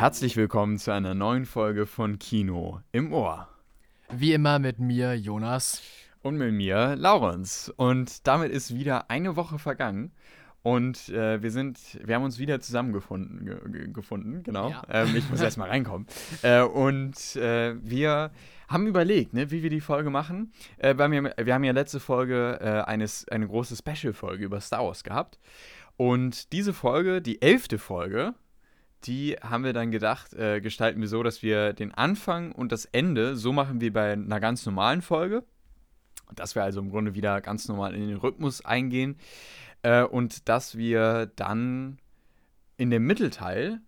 Herzlich willkommen zu einer neuen Folge von Kino im Ohr. Wie immer mit mir, Jonas. Und mit mir, Laurens. Und damit ist wieder eine Woche vergangen. Und äh, wir sind, wir haben uns wieder zusammengefunden, ge gefunden, genau. Ja. Ähm, ich muss erstmal reinkommen. Äh, und äh, wir haben überlegt, ne, wie wir die Folge machen. Äh, wir, wir, haben ja letzte Folge äh, eines, eine große Special-Folge über Star Wars gehabt. Und diese Folge, die elfte Folge, die haben wir dann gedacht, äh, gestalten wir so, dass wir den Anfang und das Ende so machen wie bei einer ganz normalen Folge. Dass wir also im Grunde wieder ganz normal in den Rhythmus eingehen. Äh, und dass wir dann in dem Mittelteil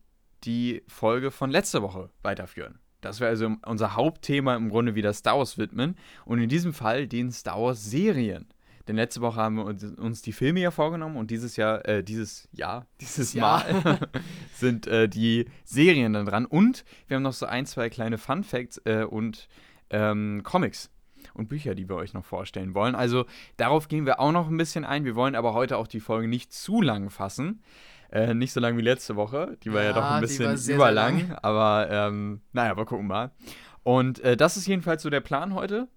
die Folge von letzter Woche weiterführen. Dass wir also unser Hauptthema im Grunde wieder Star Wars widmen und in diesem Fall den Star Wars Serien. Denn letzte Woche haben wir uns die Filme ja vorgenommen und dieses Jahr, äh, dieses Jahr, dieses Jahr Mal sind äh, die Serien dann dran. Und wir haben noch so ein, zwei kleine Fun Facts äh, und ähm, Comics und Bücher, die wir euch noch vorstellen wollen. Also darauf gehen wir auch noch ein bisschen ein. Wir wollen aber heute auch die Folge nicht zu lang fassen. Äh, nicht so lang wie letzte Woche. Die war ja, ja doch ein bisschen sehr, überlang. Sehr lang. Aber ähm, naja, wir gucken mal. Und äh, das ist jedenfalls so der Plan heute.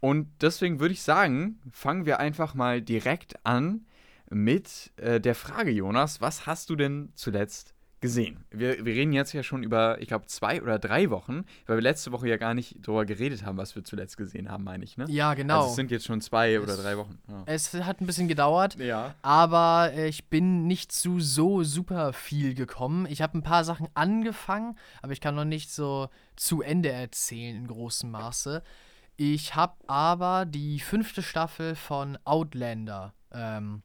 Und deswegen würde ich sagen, fangen wir einfach mal direkt an mit äh, der Frage, Jonas, was hast du denn zuletzt gesehen? Wir, wir reden jetzt ja schon über, ich glaube, zwei oder drei Wochen, weil wir letzte Woche ja gar nicht darüber geredet haben, was wir zuletzt gesehen haben, meine ich, ne? Ja, genau. Also es sind jetzt schon zwei es, oder drei Wochen. Ja. Es hat ein bisschen gedauert, ja. aber äh, ich bin nicht zu so super viel gekommen. Ich habe ein paar Sachen angefangen, aber ich kann noch nicht so zu Ende erzählen in großem Maße. Ich habe aber die fünfte Staffel von Outlander ähm,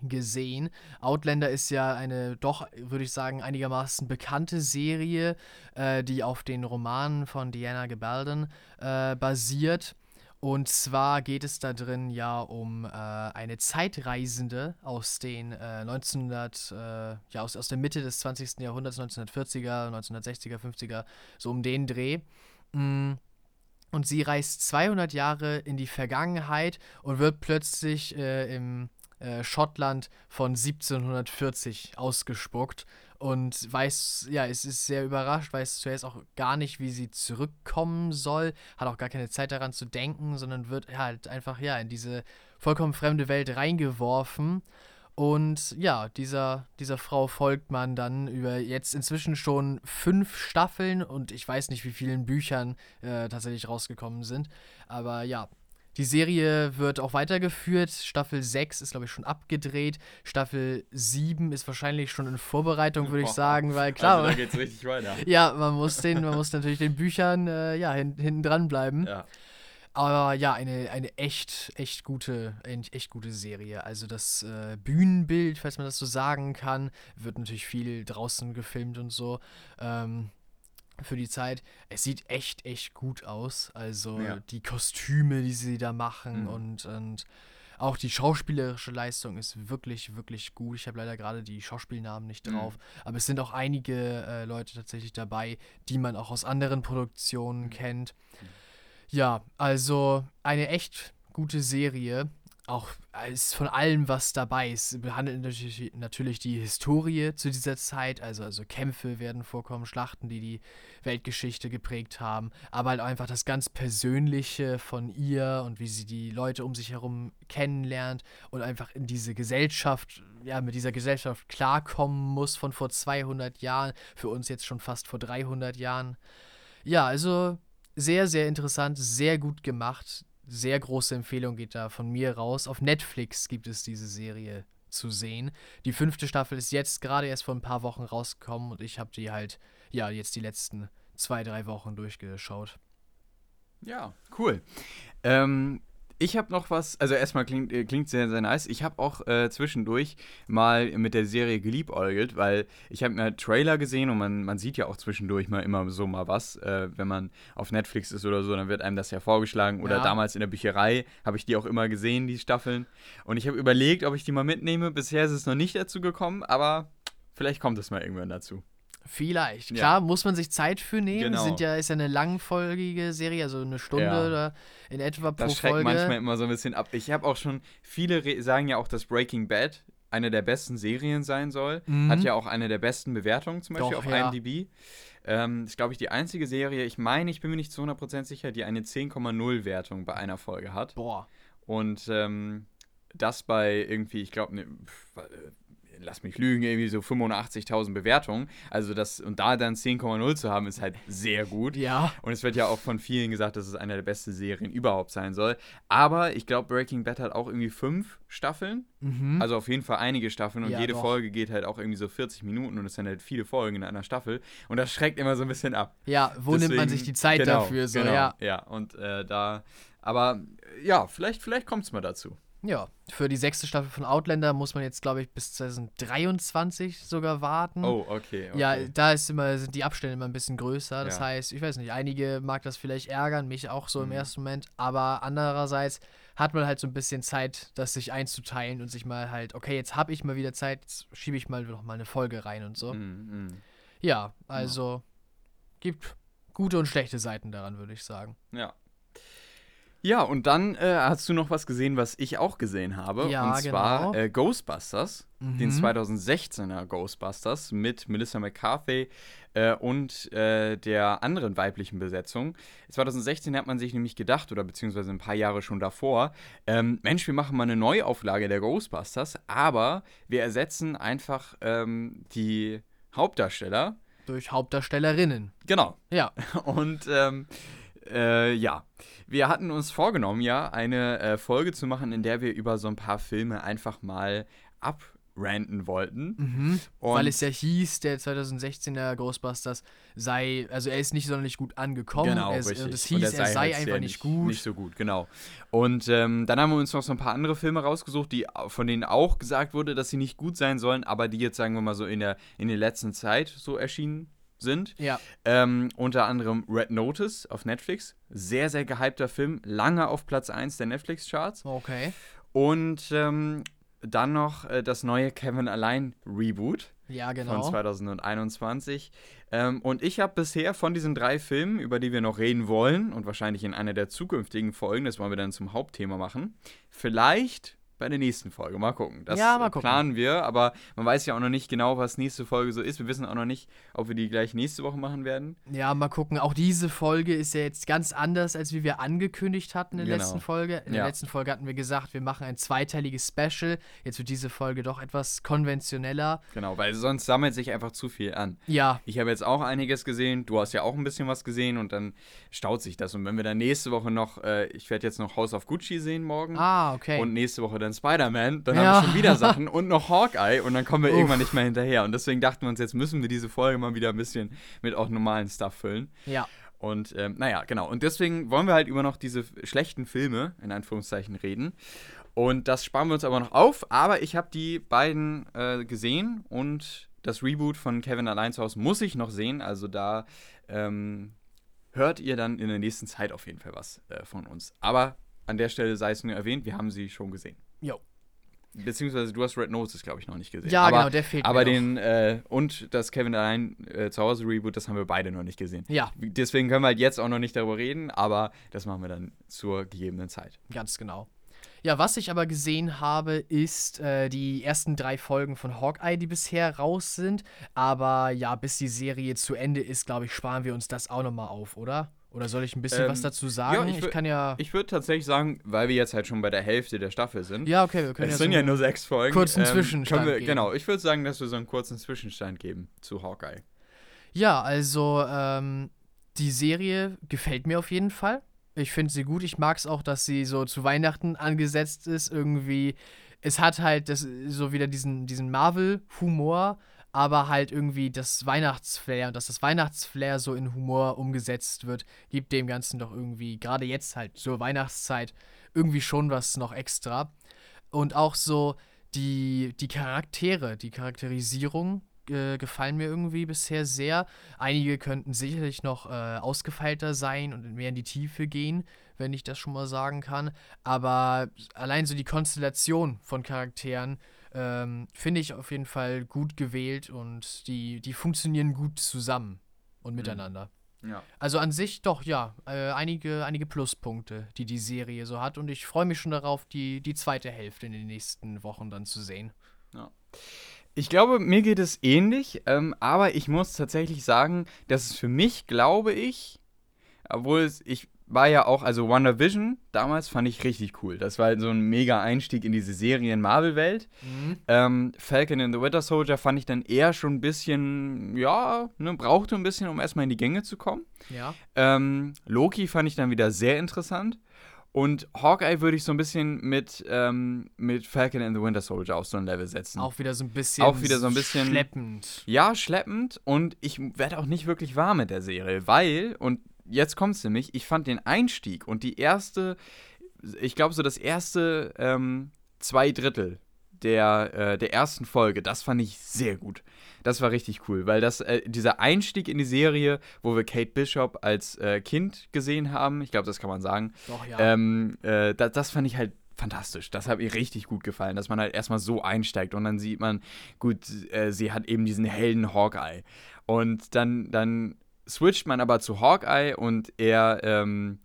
gesehen. Outlander ist ja eine doch, würde ich sagen, einigermaßen bekannte Serie, äh, die auf den Romanen von Diana Gabaldon äh, basiert. Und zwar geht es da drin ja um äh, eine Zeitreisende aus den äh, 1900, äh, ja, aus, aus der Mitte des 20. Jahrhunderts, 1940er, 1960er, 50er, so um den Dreh. Mm und sie reist 200 Jahre in die Vergangenheit und wird plötzlich äh, im äh, Schottland von 1740 ausgespuckt und weiß, ja, es ist sehr überrascht, weiß zuerst auch gar nicht, wie sie zurückkommen soll, hat auch gar keine Zeit daran zu denken, sondern wird halt einfach, ja, in diese vollkommen fremde Welt reingeworfen und ja, dieser, dieser Frau folgt man dann über jetzt inzwischen schon fünf Staffeln und ich weiß nicht, wie vielen Büchern äh, tatsächlich rausgekommen sind. Aber ja, die Serie wird auch weitergeführt. Staffel 6 ist, glaube ich, schon abgedreht. Staffel 7 ist wahrscheinlich schon in Vorbereitung, würde ich sagen, weil klar. Also da geht's richtig weiter. ja, man muss, den, man muss natürlich den Büchern äh, ja, hin, hinten dran bleiben. Ja. Aber ja, eine, eine echt, echt gute, echt gute Serie. Also das äh, Bühnenbild, falls man das so sagen kann, wird natürlich viel draußen gefilmt und so. Ähm, für die Zeit. Es sieht echt, echt gut aus. Also ja. die Kostüme, die sie da machen mhm. und, und auch die schauspielerische Leistung ist wirklich, wirklich gut. Ich habe leider gerade die Schauspielnamen nicht mhm. drauf. Mhm. Aber es sind auch einige äh, Leute tatsächlich dabei, die man auch aus anderen Produktionen mhm. kennt. Mhm. Ja, also eine echt gute Serie. Auch ist von allem was dabei. Es behandelt natürlich, natürlich die Historie zu dieser Zeit. Also, also Kämpfe werden vorkommen, Schlachten, die die Weltgeschichte geprägt haben. Aber halt einfach das ganz Persönliche von ihr und wie sie die Leute um sich herum kennenlernt und einfach in diese Gesellschaft, ja, mit dieser Gesellschaft klarkommen muss von vor 200 Jahren. Für uns jetzt schon fast vor 300 Jahren. Ja, also sehr, sehr interessant, sehr gut gemacht. Sehr große Empfehlung geht da von mir raus. Auf Netflix gibt es diese Serie zu sehen. Die fünfte Staffel ist jetzt gerade erst vor ein paar Wochen rausgekommen und ich habe die halt, ja, jetzt die letzten zwei, drei Wochen durchgeschaut. Ja, cool. Ähm, ich habe noch was, also erstmal klingt, äh, klingt sehr, sehr nice. Ich habe auch äh, zwischendurch mal mit der Serie geliebäugelt, weil ich habe mir Trailer gesehen und man, man sieht ja auch zwischendurch mal immer so mal was. Äh, wenn man auf Netflix ist oder so, dann wird einem das ja vorgeschlagen. Oder ja. damals in der Bücherei habe ich die auch immer gesehen, die Staffeln. Und ich habe überlegt, ob ich die mal mitnehme. Bisher ist es noch nicht dazu gekommen, aber vielleicht kommt es mal irgendwann dazu. Vielleicht. Ja. Klar, muss man sich Zeit für nehmen. Genau. Sind ja, ist ja eine langfolgige Serie, also eine Stunde ja. oder in etwa pro das schreckt manchmal immer so ein bisschen ab. Ich habe auch schon, viele sagen ja auch, dass Breaking Bad eine der besten Serien sein soll. Mhm. Hat ja auch eine der besten Bewertungen zum Beispiel Doch, auf ja. IMDb. Ähm, ist, glaube ich, die einzige Serie, ich meine, ich bin mir nicht zu 100% sicher, die eine 10,0 Wertung bei einer Folge hat. Boah. Und ähm, das bei irgendwie, ich glaube, ne, lass mich lügen, irgendwie so 85.000 Bewertungen. Also das, und da dann 10,0 zu haben, ist halt sehr gut. Ja. Und es wird ja auch von vielen gesagt, dass es eine der besten Serien überhaupt sein soll. Aber ich glaube, Breaking Bad hat auch irgendwie fünf Staffeln. Mhm. Also auf jeden Fall einige Staffeln und ja, jede doch. Folge geht halt auch irgendwie so 40 Minuten und es sind halt viele Folgen in einer Staffel. Und das schreckt immer so ein bisschen ab. Ja, wo Deswegen, nimmt man sich die Zeit genau, dafür? So, genau, ja. ja, und äh, da, aber ja, vielleicht, vielleicht kommt es mal dazu. Ja, für die sechste Staffel von Outlander muss man jetzt, glaube ich, bis 2023 sogar warten. Oh, okay. okay. Ja, da ist immer, sind die Abstände immer ein bisschen größer. Das ja. heißt, ich weiß nicht, einige mag das vielleicht ärgern, mich auch so mhm. im ersten Moment, aber andererseits hat man halt so ein bisschen Zeit, das sich einzuteilen und sich mal halt, okay, jetzt habe ich mal wieder Zeit, jetzt schiebe ich mal noch mal eine Folge rein und so. Mhm. mhm. Ja, also ja. gibt gute und schlechte Seiten daran, würde ich sagen. Ja. Ja, und dann äh, hast du noch was gesehen, was ich auch gesehen habe. Ja, und zwar genau. äh, Ghostbusters, mhm. den 2016er Ghostbusters mit Melissa McCarthy äh, und äh, der anderen weiblichen Besetzung. 2016 hat man sich nämlich gedacht, oder beziehungsweise ein paar Jahre schon davor, ähm, Mensch, wir machen mal eine Neuauflage der Ghostbusters, aber wir ersetzen einfach ähm, die Hauptdarsteller. Durch Hauptdarstellerinnen. Genau. Ja. Und ähm, äh, ja, wir hatten uns vorgenommen, ja, eine äh, Folge zu machen, in der wir über so ein paar Filme einfach mal abranten wollten. Mhm, weil es ja hieß, der 2016er Ghostbusters sei, also er ist nicht sonderlich gut angekommen. Genau, es, richtig. Und es hieß, er sei, halt einfach nicht gut. Nicht so gut, genau. Und ähm, dann haben wir uns noch so ein paar andere Filme rausgesucht, die, von denen auch gesagt wurde, dass sie nicht gut sein sollen, aber die jetzt, sagen wir mal so, in der, in der letzten Zeit so erschienen sind. Ja. Ähm, unter anderem Red Notice auf Netflix. Sehr, sehr gehypter Film. Lange auf Platz 1 der Netflix-Charts. Okay. Und ähm, dann noch äh, das neue Kevin Allein Reboot. Ja, genau. Von 2021. Ähm, und ich habe bisher von diesen drei Filmen, über die wir noch reden wollen und wahrscheinlich in einer der zukünftigen Folgen, das wollen wir dann zum Hauptthema machen, vielleicht bei der nächsten Folge. Mal gucken. Das ja, mal gucken. planen wir, aber man weiß ja auch noch nicht genau, was nächste Folge so ist. Wir wissen auch noch nicht, ob wir die gleich nächste Woche machen werden. Ja, mal gucken. Auch diese Folge ist ja jetzt ganz anders, als wie wir angekündigt hatten in der genau. letzten Folge. In ja. der letzten Folge hatten wir gesagt, wir machen ein zweiteiliges Special. Jetzt wird diese Folge doch etwas konventioneller. Genau, weil sonst sammelt sich einfach zu viel an. Ja. Ich habe jetzt auch einiges gesehen. Du hast ja auch ein bisschen was gesehen und dann staut sich das. Und wenn wir dann nächste Woche noch, äh, ich werde jetzt noch House of Gucci sehen morgen. Ah, okay. Und nächste Woche dann Spider-Man, dann ja. haben wir schon wieder Sachen und noch Hawkeye und dann kommen wir Uff. irgendwann nicht mehr hinterher. Und deswegen dachten wir uns, jetzt müssen wir diese Folge mal wieder ein bisschen mit auch normalen Stuff füllen. Ja. Und ähm, naja, genau. Und deswegen wollen wir halt über noch diese schlechten Filme, in Anführungszeichen, reden. Und das sparen wir uns aber noch auf. Aber ich habe die beiden äh, gesehen und das Reboot von Kevin Allein zu Hause muss ich noch sehen. Also da ähm, hört ihr dann in der nächsten Zeit auf jeden Fall was äh, von uns. Aber an der Stelle sei es nur erwähnt, wir haben sie schon gesehen. Jo. Beziehungsweise du hast Red Notice, glaube ich, noch nicht gesehen. Ja, aber, genau, der fehlt Aber den, äh, und das Kevin allein äh, zu Hause Reboot, das haben wir beide noch nicht gesehen. Ja. Deswegen können wir halt jetzt auch noch nicht darüber reden, aber das machen wir dann zur gegebenen Zeit. Ganz genau. Ja, was ich aber gesehen habe, ist äh, die ersten drei Folgen von Hawkeye, die bisher raus sind. Aber ja, bis die Serie zu Ende ist, glaube ich, sparen wir uns das auch nochmal auf, oder? Oder soll ich ein bisschen ähm, was dazu sagen? Ja, ich, ich kann ja. Ich würde tatsächlich sagen, weil wir jetzt halt schon bei der Hälfte der Staffel sind. Ja, okay, wir können es ja. sind so ja nur sechs Folgen. Kurzen ähm, Zwischenstand. Wir, genau, ich würde sagen, dass wir so einen kurzen Zwischenstand geben zu Hawkeye. Ja, also ähm, die Serie gefällt mir auf jeden Fall. Ich finde sie gut. Ich mag es auch, dass sie so zu Weihnachten angesetzt ist. Irgendwie, es hat halt das, so wieder diesen, diesen Marvel-Humor aber halt irgendwie das Weihnachtsflair und dass das Weihnachtsflair so in Humor umgesetzt wird, gibt dem Ganzen doch irgendwie, gerade jetzt halt zur Weihnachtszeit, irgendwie schon was noch extra. Und auch so die, die Charaktere, die Charakterisierung äh, gefallen mir irgendwie bisher sehr. Einige könnten sicherlich noch äh, ausgefeilter sein und mehr in die Tiefe gehen, wenn ich das schon mal sagen kann. Aber allein so die Konstellation von Charakteren ähm, Finde ich auf jeden Fall gut gewählt und die, die funktionieren gut zusammen und mhm. miteinander. Ja. Also an sich doch, ja, äh, einige, einige Pluspunkte, die die Serie so hat und ich freue mich schon darauf, die, die zweite Hälfte in den nächsten Wochen dann zu sehen. Ja. Ich glaube, mir geht es ähnlich, ähm, aber ich muss tatsächlich sagen, dass es für mich, glaube ich, obwohl es, ich war ja auch, also WandaVision damals fand ich richtig cool. Das war halt so ein mega Einstieg in diese Serien-Marvel-Welt. Mhm. Ähm, Falcon and the Winter Soldier fand ich dann eher schon ein bisschen, ja, ne, brauchte ein bisschen, um erstmal in die Gänge zu kommen. Ja. Ähm, Loki fand ich dann wieder sehr interessant. Und Hawkeye würde ich so ein bisschen mit, ähm, mit Falcon and the Winter Soldier auf so ein Level setzen. Auch wieder so ein bisschen. Auch wieder so ein bisschen. Schleppend. Ja, schleppend. Und ich werde auch nicht wirklich warm mit der Serie, weil, und jetzt kommt es nämlich, ich fand den Einstieg und die erste, ich glaube so das erste ähm, zwei Drittel der, äh, der ersten Folge, das fand ich sehr gut. Das war richtig cool, weil das, äh, dieser Einstieg in die Serie, wo wir Kate Bishop als äh, Kind gesehen haben, ich glaube, das kann man sagen, Doch, ja. ähm, äh, das, das fand ich halt fantastisch. Das hat mir richtig gut gefallen, dass man halt erstmal so einsteigt und dann sieht man, gut, äh, sie hat eben diesen hellen Hawkeye. Und dann, dann switcht man aber zu Hawkeye und er, ähm,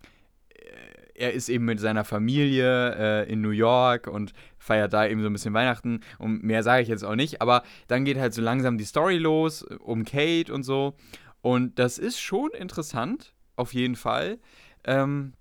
er ist eben mit seiner Familie äh, in New York und feiert da eben so ein bisschen Weihnachten. Und mehr sage ich jetzt auch nicht, aber dann geht halt so langsam die Story los um Kate und so. Und das ist schon interessant, auf jeden Fall. Ähm,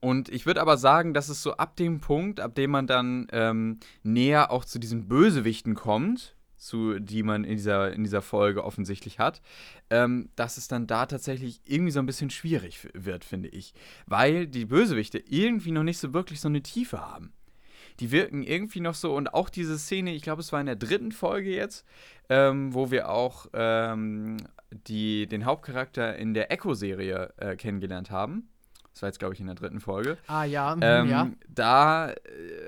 und ich würde aber sagen, dass es so ab dem Punkt, ab dem man dann ähm, näher auch zu diesen Bösewichten kommt, zu, die man in dieser, in dieser Folge offensichtlich hat, ähm, dass es dann da tatsächlich irgendwie so ein bisschen schwierig wird, finde ich. Weil die Bösewichte irgendwie noch nicht so wirklich so eine Tiefe haben. Die wirken irgendwie noch so und auch diese Szene, ich glaube, es war in der dritten Folge jetzt, ähm, wo wir auch ähm, die, den Hauptcharakter in der Echo-Serie äh, kennengelernt haben. Das war jetzt, glaube ich, in der dritten Folge. Ah, ja. Mhm, ähm, ja. Da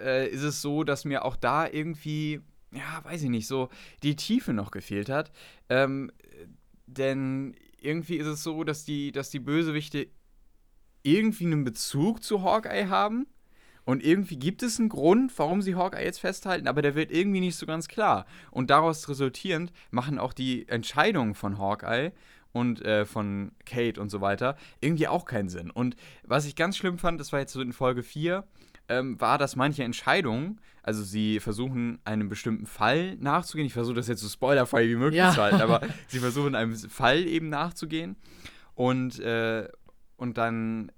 äh, ist es so, dass mir auch da irgendwie ja, weiß ich nicht, so die Tiefe noch gefehlt hat. Ähm, denn irgendwie ist es so, dass die, dass die Bösewichte irgendwie einen Bezug zu Hawkeye haben. Und irgendwie gibt es einen Grund, warum sie Hawkeye jetzt festhalten, aber der wird irgendwie nicht so ganz klar. Und daraus resultierend machen auch die Entscheidungen von Hawkeye und äh, von Kate und so weiter irgendwie auch keinen Sinn. Und was ich ganz schlimm fand, das war jetzt so in Folge 4, ähm, war, dass manche Entscheidungen, also sie versuchen einem bestimmten Fall nachzugehen, ich versuche das jetzt so spoilerfrei wie möglich ja. zu halten, aber sie versuchen einem Fall eben nachzugehen und, äh, und dann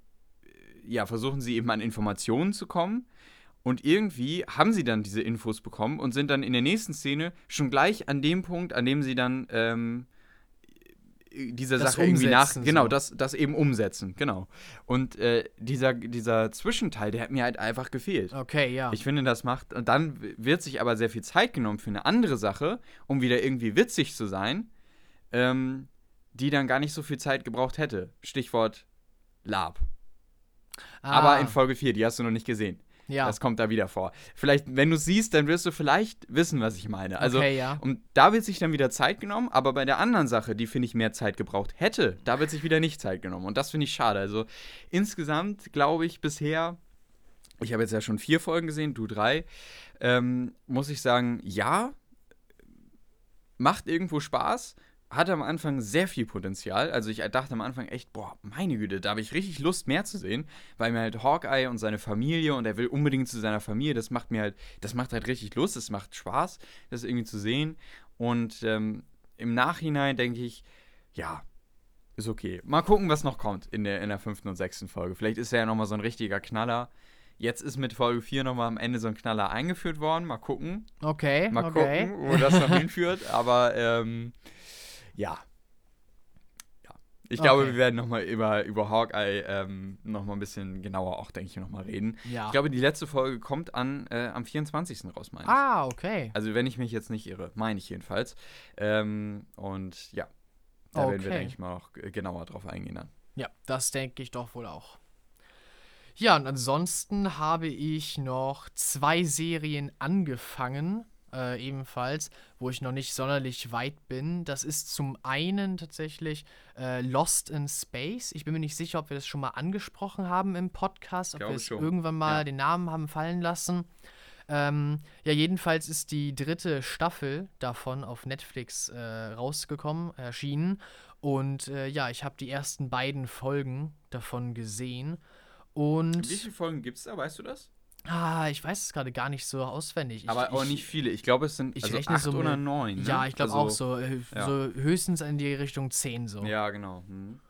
ja, versuchen sie eben an Informationen zu kommen. Und irgendwie haben sie dann diese Infos bekommen und sind dann in der nächsten Szene schon gleich an dem Punkt, an dem sie dann ähm, dieser das Sache irgendwie nach. Genau, so. das, das eben umsetzen, genau. Und äh, dieser, dieser Zwischenteil, der hat mir halt einfach gefehlt. Okay, ja. Ich finde, das macht. Und dann wird sich aber sehr viel Zeit genommen für eine andere Sache, um wieder irgendwie witzig zu sein, ähm, die dann gar nicht so viel Zeit gebraucht hätte. Stichwort Lab. Ah. Aber in Folge 4, die hast du noch nicht gesehen. Ja. Das kommt da wieder vor. Vielleicht, wenn du siehst, dann wirst du vielleicht wissen, was ich meine. Also, okay, ja. und da wird sich dann wieder Zeit genommen, aber bei der anderen Sache, die finde ich mehr Zeit gebraucht hätte, da wird sich wieder nicht Zeit genommen. Und das finde ich schade. Also, insgesamt glaube ich bisher, ich habe jetzt ja schon vier Folgen gesehen, du drei, ähm, muss ich sagen, ja, macht irgendwo Spaß hatte am Anfang sehr viel Potenzial. Also ich dachte am Anfang echt, boah, meine Güte, da habe ich richtig Lust, mehr zu sehen, weil mir halt Hawkeye und seine Familie und er will unbedingt zu seiner Familie, das macht mir halt, das macht halt richtig Lust, es macht Spaß, das irgendwie zu sehen. Und ähm, im Nachhinein denke ich, ja, ist okay. Mal gucken, was noch kommt in der, in der fünften und sechsten Folge. Vielleicht ist er ja nochmal so ein richtiger Knaller. Jetzt ist mit Folge 4 nochmal am Ende so ein Knaller eingeführt worden. Mal gucken. Okay. Mal okay. gucken, wo das noch hinführt. Aber ähm, ja. ja. Ich okay. glaube, wir werden nochmal über, über Hawkeye ähm, nochmal ein bisschen genauer auch, denke ich, nochmal reden. Ja. Ich glaube, die letzte Folge kommt an, äh, am 24. raus, meine ich. Ah, okay. Also, wenn ich mich jetzt nicht irre, meine ich jedenfalls. Ähm, und ja, da okay. werden wir, denke ich, mal auch genauer drauf eingehen dann. Ja, das denke ich doch wohl auch. Ja, und ansonsten habe ich noch zwei Serien angefangen äh, ebenfalls, wo ich noch nicht sonderlich weit bin. Das ist zum einen tatsächlich äh, Lost in Space. Ich bin mir nicht sicher, ob wir das schon mal angesprochen haben im Podcast, ob wir es irgendwann mal ja. den Namen haben fallen lassen. Ähm, ja, jedenfalls ist die dritte Staffel davon auf Netflix äh, rausgekommen, erschienen. Und äh, ja, ich habe die ersten beiden Folgen davon gesehen. Und Wie viele Folgen gibt es da, weißt du das? Ah, ich weiß es gerade gar nicht so auswendig. Ich, aber auch ich, nicht viele. Ich glaube, es sind ich also rechne acht so mit- oder neun. Ne? Ja, ich glaube also, auch so, äh, ja. so höchstens in die Richtung 10 so. Ja, genau. Hm.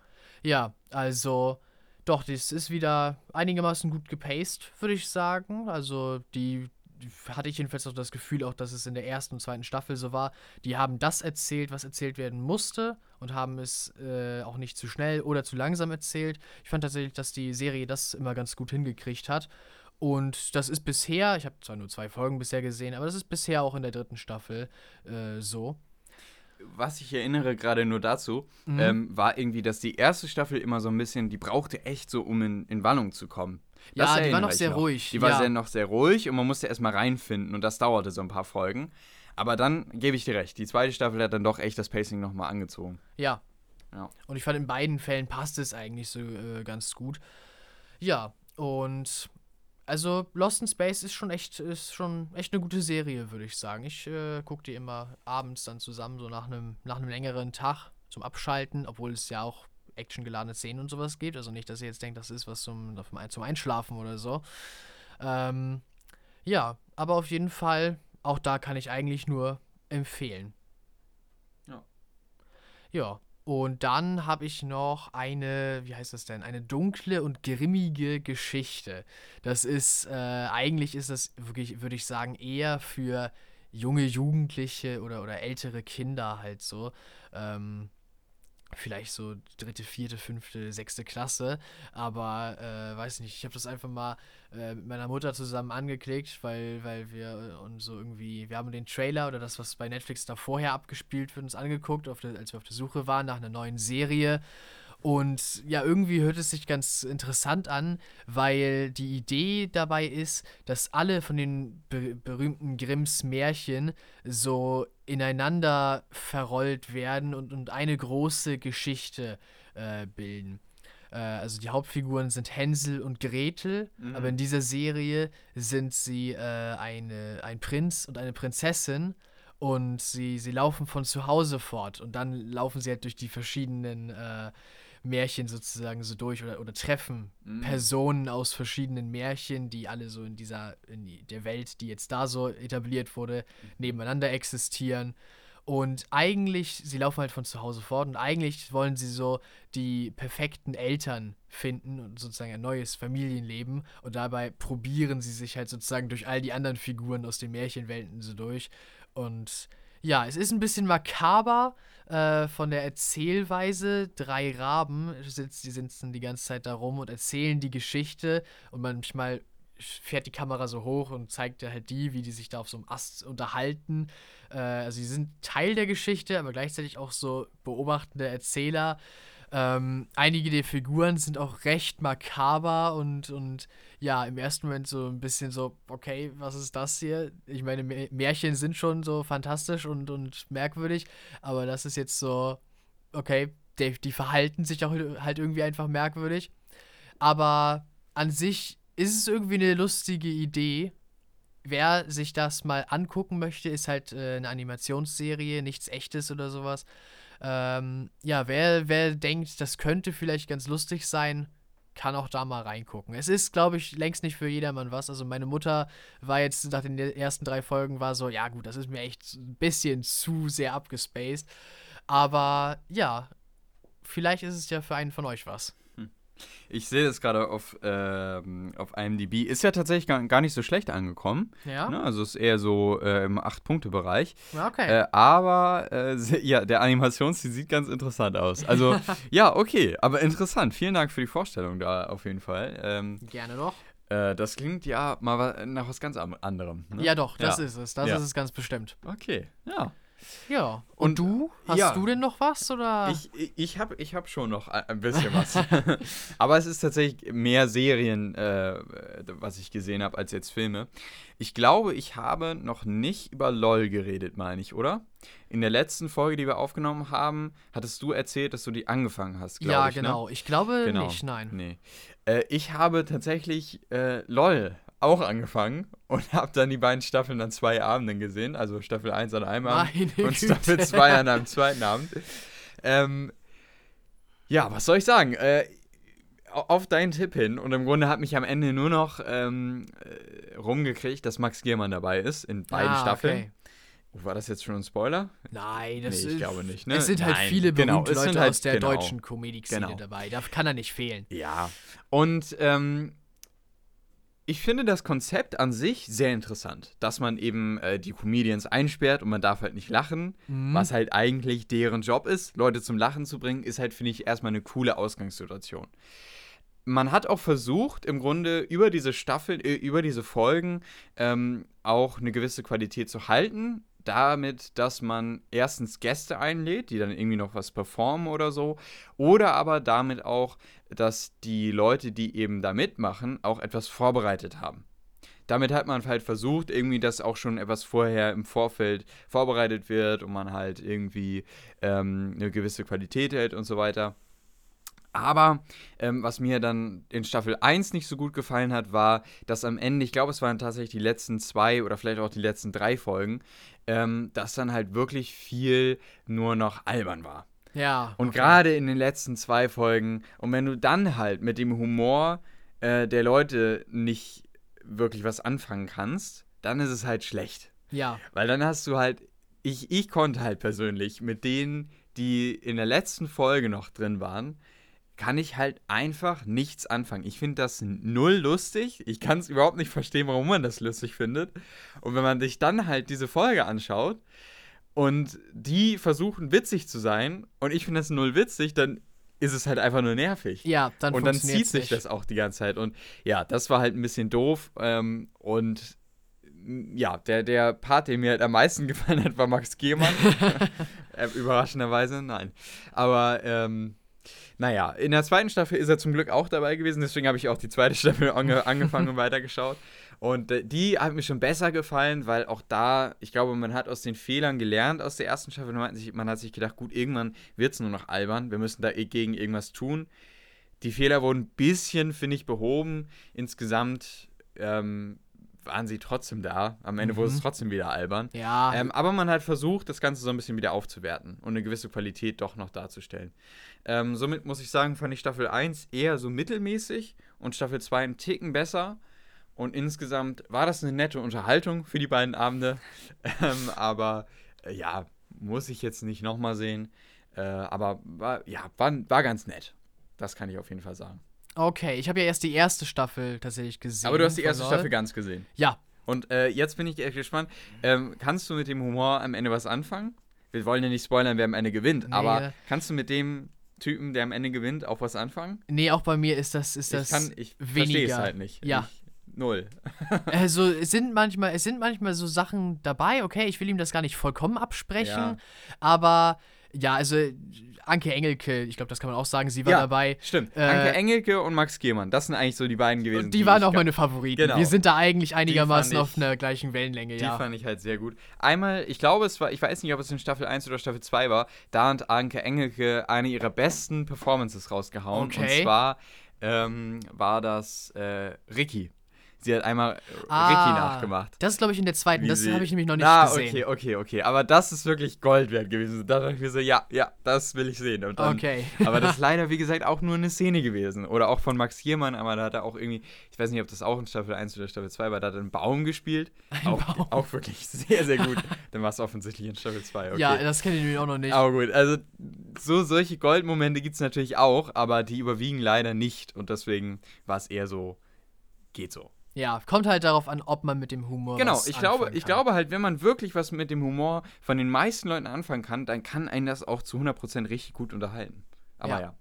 Ja, also doch, das ist wieder einigermaßen gut gepaced, würde ich sagen. Also die, die hatte ich jedenfalls auch das Gefühl, auch dass es in der ersten und zweiten Staffel so war. Die haben das erzählt, was erzählt werden musste und haben es äh, auch nicht zu schnell oder zu langsam erzählt. Ich fand tatsächlich, dass die Serie das immer ganz gut hingekriegt hat. Und das ist bisher, ich habe zwar nur zwei Folgen bisher gesehen, aber das ist bisher auch in der dritten Staffel äh, so. Was ich erinnere gerade nur dazu, Mhm. ähm, war irgendwie, dass die erste Staffel immer so ein bisschen, die brauchte echt so, um in, in Wallung zu kommen. Das Ja, die war noch sehr ruhig, Die war ja. sehr, noch sehr ruhig und man musste erstmal reinfinden und das dauerte so ein paar Folgen. Aber dann gebe ich dir recht, die zweite Staffel hat dann doch echt das Pacing nochmal angezogen. Ja. Ja. Und ich fand, in beiden Fällen passt es eigentlich so äh, ganz gut. Ja, und also Lost in Space ist schon echt, ist schon echt eine gute Serie, würde ich sagen. Ich äh, gucke die immer abends dann zusammen, so nach einem nach einem längeren Tag zum Abschalten, obwohl es ja auch actiongeladene Szenen und sowas gibt. Also nicht, dass ihr jetzt denkt, das ist was zum, zum Einschlafen oder so. Ähm, ja, aber auf jeden Fall, auch da kann ich eigentlich nur empfehlen. Ja. Ja, und dann habe ich noch eine, wie heißt das denn? Eine dunkle und grimmige Geschichte. Das ist, äh, eigentlich ist das wirklich, würde ich sagen, eher für junge Jugendliche oder, oder ältere Kinder halt so. Ähm, vielleicht so dritte, vierte, fünfte, sechste Klasse. Aber äh, weiß nicht, ich habe das einfach mal äh, mit meiner Mutter zusammen angeklickt, weil, weil wir uns so irgendwie, wir haben den Trailer oder das, was bei Netflix da vorher abgespielt wird, uns angeguckt, der, als wir auf der Suche waren nach einer neuen Serie. Und ja, irgendwie hört es sich ganz interessant an, weil die Idee dabei ist, dass alle von den be berühmten Grimms Märchen so ineinander verrollt werden und, und eine große Geschichte äh, bilden. Äh, also die Hauptfiguren sind Hänsel und Gretel, Mhm. aber in dieser Serie sind sie äh, eine, ein Prinz und eine Prinzessin und sie, sie laufen von zu Hause fort und dann laufen sie halt durch die verschiedenen äh, Märchen sozusagen so durch oder, oder treffen Mhm. Personen aus verschiedenen Märchen, die alle so in dieser, in der Welt, die jetzt da so etabliert wurde, nebeneinander existieren. Und eigentlich, sie laufen halt von zu Hause fort und eigentlich wollen sie so die perfekten Eltern finden und sozusagen ein neues Familienleben. Und dabei probieren sie sich halt sozusagen durch all die anderen Figuren aus den Märchenwelten so durch. Und ja, es ist ein bisschen makaber äh, von der Erzählweise. Drei Raben sitzt, die sitzen die ganze Zeit da rum und erzählen die Geschichte und manchmal fährt die Kamera so hoch und zeigt halt die, wie die sich da auf so einem Ast unterhalten. Äh, also sie sind Teil der Geschichte, aber gleichzeitig auch so beobachtende Erzähler. Ähm, einige der Figuren sind auch recht makaber und, und ja, im ersten Moment so ein bisschen so, okay, was ist das hier? Ich meine, Mä- Märchen sind schon so fantastisch und, und merkwürdig, aber das ist jetzt so, okay, die, die verhalten sich auch halt irgendwie einfach merkwürdig. Aber an sich ist es irgendwie eine lustige Idee. Wer sich das mal angucken möchte, ist halt äh, eine Animationsserie, nichts echtes oder sowas. Ähm, ja, wer, wer denkt, das könnte vielleicht ganz lustig sein, kann auch da mal reingucken. Es ist, glaube ich, längst nicht für jedermann was. Also meine Mutter war jetzt nach den ersten drei Folgen war so, ja gut, das ist mir echt ein bisschen zu sehr abgespaced. Aber ja, vielleicht ist es ja für einen von euch was. Ich sehe das gerade auf, ähm, auf IMDb. Ist ja tatsächlich gar, gar nicht so schlecht angekommen. Ja? Ne? Also ist eher so äh, im 8-Punkte-Bereich. Ja, Okay. Äh, aber äh, ja, der Animationsstil sieht ganz interessant aus. Also ja, okay, aber interessant. Vielen Dank für die Vorstellung da auf jeden Fall. Ähm, Gerne noch. äh, das klingt ja mal nach was ganz anderem. Ne? Ja, doch, das Ja. ist es. Das Ja. ist es ganz bestimmt. Okay, ja. Ja. Und, Und, du? Hast ja. du denn noch was? Oder? Ich, ich, ich habe ich hab schon noch ein bisschen was. Aber es ist tatsächlich mehr Serien, äh, was ich gesehen habe, als jetzt Filme. Ich glaube, ich habe noch nicht über LOL geredet, meine ich, oder? In der letzten Folge, die wir aufgenommen haben, hattest du erzählt, dass du die angefangen hast, glaube ja, ich. Ne? genau. Ich glaube Genau. nicht, nein. Nee. Äh, ich habe tatsächlich äh, LOL auch angefangen und habe dann die beiden Staffeln an zwei Abenden gesehen. Also Staffel 1 an einem Abend Meine und Staffel Güte. 2 an einem zweiten Abend. Ähm, ja, was soll ich sagen? Äh, auf deinen Tipp hin und im Grunde hat mich am Ende nur noch ähm, äh, rumgekriegt, dass Max Giermann dabei ist in beiden ah, Staffeln. Okay. Oh, war das jetzt schon ein Spoiler? Nein, das nee, ich ist, glaube nicht. Ne? Es sind halt Nein, viele genau, berühmte genau, Leute halt, aus der genau, deutschen Comedy-Szene genau. dabei. Da kann er nicht fehlen. Ja. Und ähm, ich finde das Konzept an sich sehr interessant, dass man eben äh, die Comedians einsperrt und man darf halt nicht lachen, mhm. was halt eigentlich deren Job ist, Leute zum Lachen zu bringen, ist halt, finde ich, erstmal eine coole Ausgangssituation. Man hat auch versucht, im Grunde über diese Staffel, äh, über diese Folgen ähm, auch eine gewisse Qualität zu halten, damit, dass man erstens Gäste einlädt, die dann irgendwie noch was performen oder so, oder aber damit auch, dass die Leute, die eben da mitmachen, auch etwas vorbereitet haben. Damit hat man halt versucht, irgendwie, dass auch schon etwas vorher im Vorfeld vorbereitet wird und man halt irgendwie ähm, eine gewisse Qualität hält und so weiter. Aber ähm, was mir dann in Staffel 1 nicht so gut gefallen hat, war, dass am Ende, ich glaube, es waren tatsächlich die letzten zwei oder vielleicht auch die letzten drei Folgen, ähm, dass dann halt wirklich viel nur noch albern war. Ja. Und okay. gerade in den letzten zwei Folgen, und wenn du dann halt mit dem Humor äh, der Leute nicht wirklich was anfangen kannst, dann ist es halt schlecht. Ja. Weil dann hast du halt, ich, ich konnte halt persönlich mit denen, die in der letzten Folge noch drin waren, kann ich halt einfach nichts anfangen. Ich finde das null lustig. Ich kann es überhaupt nicht verstehen, warum man das lustig findet. Und wenn man sich dann halt diese Folge anschaut und die versuchen witzig zu sein und ich finde das null witzig, dann ist es halt einfach nur nervig. Ja, dann Und dann zieht sich nicht. das auch die ganze Zeit. Und ja, das war halt ein bisschen doof. Ähm, und ja, der, der Part, der mir halt am meisten gefallen hat, war Max Gehmann. äh, überraschenderweise, nein. Aber ähm, naja, in der zweiten Staffel ist er zum Glück auch dabei gewesen, deswegen habe ich auch die zweite Staffel ange angefangen und weitergeschaut. Und äh, die hat mir schon besser gefallen, weil auch da, ich glaube, man hat aus den Fehlern gelernt aus der ersten Staffel. Man hat sich, man hat sich gedacht, gut, irgendwann wird es nur noch albern, wir müssen dagegen irgendwas tun. Die Fehler wurden ein bisschen, finde ich, behoben. Insgesamt ähm, waren sie trotzdem da. Am Ende mhm. wurde es mhm. trotzdem wieder albern. Ja. Ähm, aber man hat versucht, das Ganze so ein bisschen wieder aufzuwerten und eine gewisse Qualität doch noch darzustellen. Ähm, somit muss ich sagen, fand ich Staffel 1 eher so mittelmäßig und Staffel 2 einen Ticken besser. Und insgesamt war das eine nette Unterhaltung für die beiden Abende. ähm, aber äh, ja, muss ich jetzt nicht nochmal sehen. Äh, aber war, ja, war, war ganz nett. Das kann ich auf jeden Fall sagen. Okay, ich habe ja erst die erste Staffel tatsächlich gesehen. Aber du hast die erste Staffel ganz gesehen. Ja. Und äh, jetzt bin ich echt gespannt. Ähm, kannst du mit dem Humor am Ende was anfangen? Wir wollen ja nicht spoilern, wer am Ende gewinnt, nee. aber kannst du mit dem Typen, der am Ende gewinnt, auch was anfangen? Nee, auch bei mir ist das, ist das ich kann, ich verstehe es halt nicht. Ja. Ich, null. also es sind manchmal, es sind manchmal so Sachen dabei, okay, ich will ihm das gar nicht vollkommen absprechen, ja. aber ja, also Anke Engelke, ich glaube, das kann man auch sagen, sie war ja, dabei. Stimmt. Äh, Anke Engelke und Max Gehmann, das sind eigentlich so die beiden gewesen. Und die, die waren auch meine Favoriten. Genau. Wir sind da eigentlich einigermaßen ich, auf einer gleichen Wellenlänge, die ja. Die fand ich halt sehr gut. Einmal, ich glaube, es war, ich weiß nicht, ob es in Staffel 1 oder Staffel 2 war, da hat Anke Engelke eine ihrer besten Performances rausgehauen. Okay. Und zwar ähm, war das äh, Ricky. Sie hat einmal ah, Ricky nachgemacht. Das ist, glaube ich, in der zweiten. Das habe ich nämlich noch nicht ah, gesehen. okay, okay, okay. Aber das ist wirklich Gold wert gewesen. Da dachte ich mir so, ja, ja, das will ich sehen. Dann, okay. aber das ist leider, wie gesagt, auch nur eine Szene gewesen. Oder auch von Max Giermann, aber da hat er auch irgendwie, ich weiß nicht, ob das auch in Staffel 1 oder Staffel 2 war, da hat er einen Baum gespielt. Ein auch, Baum. auch wirklich sehr, sehr gut. Dann war es offensichtlich in Staffel 2. Okay. Ja, das kenne ich nämlich auch noch nicht. Aber gut, also so solche Goldmomente gibt es natürlich auch, aber die überwiegen leider nicht. Und deswegen war es eher so, geht so. Ja, kommt halt darauf an, ob man mit dem Humor. Genau, ich glaube, ich glaube halt, wenn man wirklich was mit dem Humor von den meisten Leuten anfangen kann, dann kann einen das auch zu 100% richtig gut unterhalten. Aber ja. ja.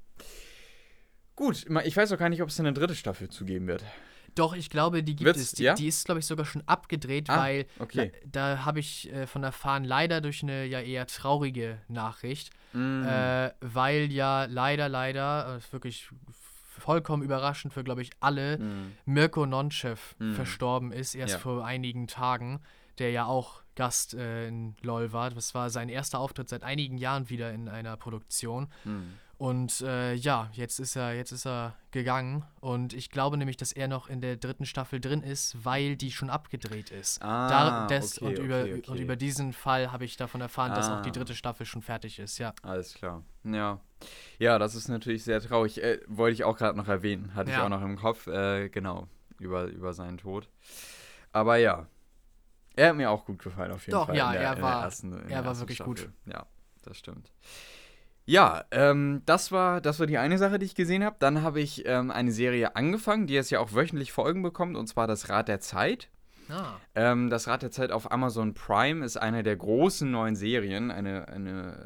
Gut, ich weiß auch gar nicht, ob es eine dritte Staffel zugeben wird. Doch, ich glaube, die gibt Wird's, es. Die, ja? die ist, glaube ich, sogar schon abgedreht, ah, weil okay. da, da habe ich äh, von erfahren, leider durch eine ja eher traurige Nachricht, mm. äh, weil ja leider, leider, äh, wirklich vollkommen überraschend für, glaube ich, alle, mhm. Mirko Nonchev mhm. verstorben ist, erst ja. vor einigen Tagen, der ja auch Gast äh, in LOL war. Das war sein erster Auftritt seit einigen Jahren wieder in einer Produktion. Mhm. Und äh, ja, jetzt ist er, jetzt ist er gegangen. Und ich glaube nämlich, dass er noch in der dritten Staffel drin ist, weil die schon abgedreht ist. Ah, da, des, okay, und, über, okay, okay. und über diesen Fall habe ich davon erfahren, dass auch die Ah. dritte Staffel schon fertig ist, ja. Alles klar. Ja. Ja, das ist natürlich sehr traurig. Äh, wollte ich auch gerade noch erwähnen. Hatte ich Ja. auch noch im Kopf. Äh, genau. Über, über seinen Tod. Aber ja. Er hat mir auch gut gefallen, auf jeden Doch, Fall. ja, in der, er war- ersten, er war wirklich gut. Staffel. Ja, das stimmt. Ja, ähm, das, war, das war die eine Sache, die ich gesehen habe. Dann habe ich ähm, eine Serie angefangen, die jetzt ja auch wöchentlich Folgen bekommt, und zwar das Rad der Zeit. Ah, Ähm, das Rad der Zeit auf Amazon Prime ist eine der großen neuen Serien, eine, eine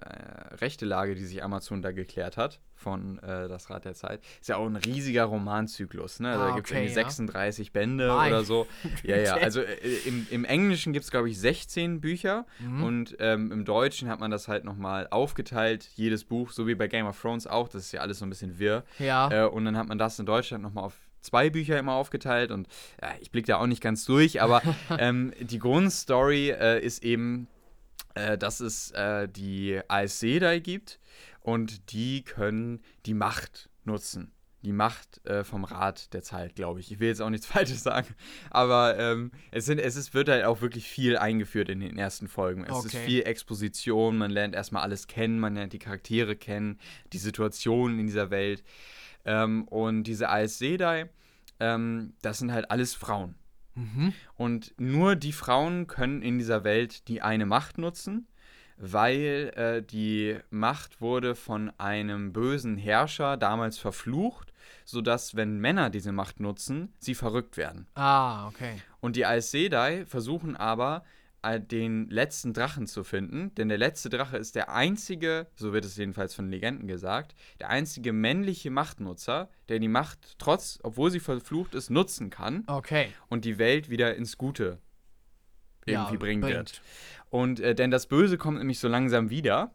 äh, rechte Lage, die sich Amazon da geklärt hat von äh, Das Rad der Zeit. Ist ja auch ein riesiger Romanzyklus, ne? Also Ah, da gibt es okay, irgendwie ja. 36 Bände Mein oder so. Ja, ja. Also äh, im, im Englischen gibt es, glaube ich, 16 Bücher Mhm. und ähm, im Deutschen hat man das halt nochmal aufgeteilt, jedes Buch, so wie bei Game of Thrones auch. Das ist ja alles so ein bisschen wirr. ja. Äh, und dann hat man das in Deutschland nochmal auf zwei Bücher immer aufgeteilt und ja, ich blicke da auch nicht ganz durch, aber ähm, die Grundstory äh, ist eben, äh, dass es äh, die ASC da gibt und die können die Macht nutzen. Die Macht äh, vom Rat der Zeit, glaube ich. Ich will jetzt auch nichts Falsches sagen, aber ähm, es, sind, es ist, wird halt auch wirklich viel eingeführt in den ersten Folgen. Es ist Okay. viel Exposition, man lernt erstmal alles kennen, man lernt die Charaktere kennen, die Situationen in dieser Welt. Ähm, und diese Aes Sedai, ähm, das sind halt alles Frauen. Mhm. Und nur die Frauen können in dieser Welt die eine Macht nutzen, weil äh, die Macht wurde von einem bösen Herrscher damals verflucht, sodass, wenn Männer diese Macht nutzen, sie verrückt werden. Ah, okay. Und die Aes Sedai versuchen aber, den letzten Drachen zu finden, denn der letzte Drache ist der einzige, so wird es jedenfalls von Legenden gesagt, der einzige männliche Machtnutzer, der die Macht trotz, obwohl sie verflucht ist, nutzen kann Okay. und die Welt wieder ins Gute irgendwie Ja, bringen wird. bringt. Und äh, denn das Böse kommt nämlich so langsam wieder.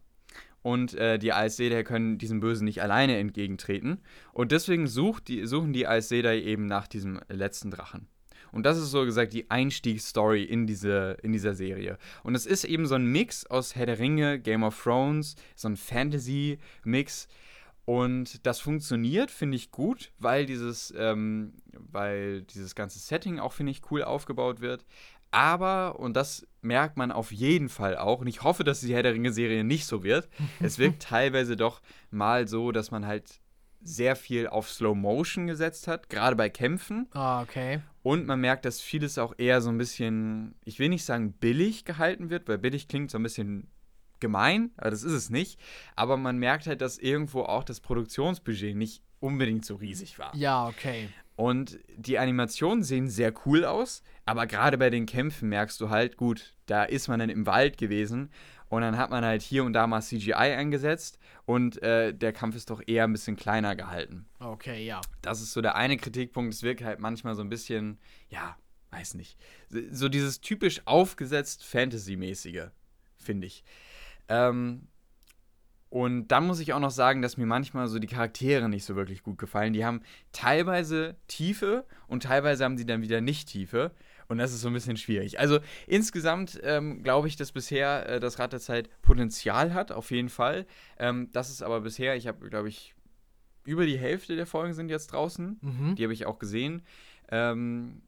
Und äh, die Aes-Sedai können diesem Bösen nicht alleine entgegentreten. Und deswegen sucht die, suchen die Aes-Sedai eben nach diesem letzten Drachen. Und das ist so gesagt die Einstiegsstory in, diese, in dieser Serie. Und es ist eben so ein Mix aus Herr der Ringe, Game of Thrones, so ein Fantasy-Mix. Und das funktioniert, finde ich, gut, weil dieses, ähm, weil dieses ganze Setting auch, finde ich, cool aufgebaut wird. Aber, und das merkt man auf jeden Fall auch, und ich hoffe, dass die Herr der Ringe-Serie nicht so wird, es wirkt teilweise doch mal so, dass man halt sehr viel auf Slow Motion gesetzt hat, gerade bei Kämpfen. Ah, okay. Und man merkt, dass vieles auch eher so ein bisschen, ich will nicht sagen billig gehalten wird, weil billig klingt so ein bisschen gemein, aber das ist es nicht. Aber man merkt halt, dass irgendwo auch das Produktionsbudget nicht unbedingt so riesig war. Ja, okay. Und die Animationen sehen sehr cool aus, aber gerade bei den Kämpfen merkst du halt, gut, da ist man dann im Wald gewesen und dann hat man halt hier und da mal CGI eingesetzt und äh, der Kampf ist doch eher ein bisschen kleiner gehalten. Okay, ja. Das ist so der eine Kritikpunkt. Es wirkt halt manchmal so ein bisschen, ja, weiß nicht. So dieses typisch aufgesetzt Fantasy-mäßige, finde ich. Ähm, und dann muss ich auch noch sagen, dass mir manchmal so die Charaktere nicht so wirklich gut gefallen. Die haben teilweise Tiefe und teilweise haben sie dann wieder nicht Tiefe. Und das ist so ein bisschen schwierig. Also insgesamt ähm, glaube ich, dass bisher äh, das Rad der Zeit Potenzial hat, auf jeden Fall. Ähm, das ist aber bisher, ich habe, glaube ich, über die Hälfte der Folgen sind jetzt draußen. Mhm. Die habe ich auch gesehen. Ähm,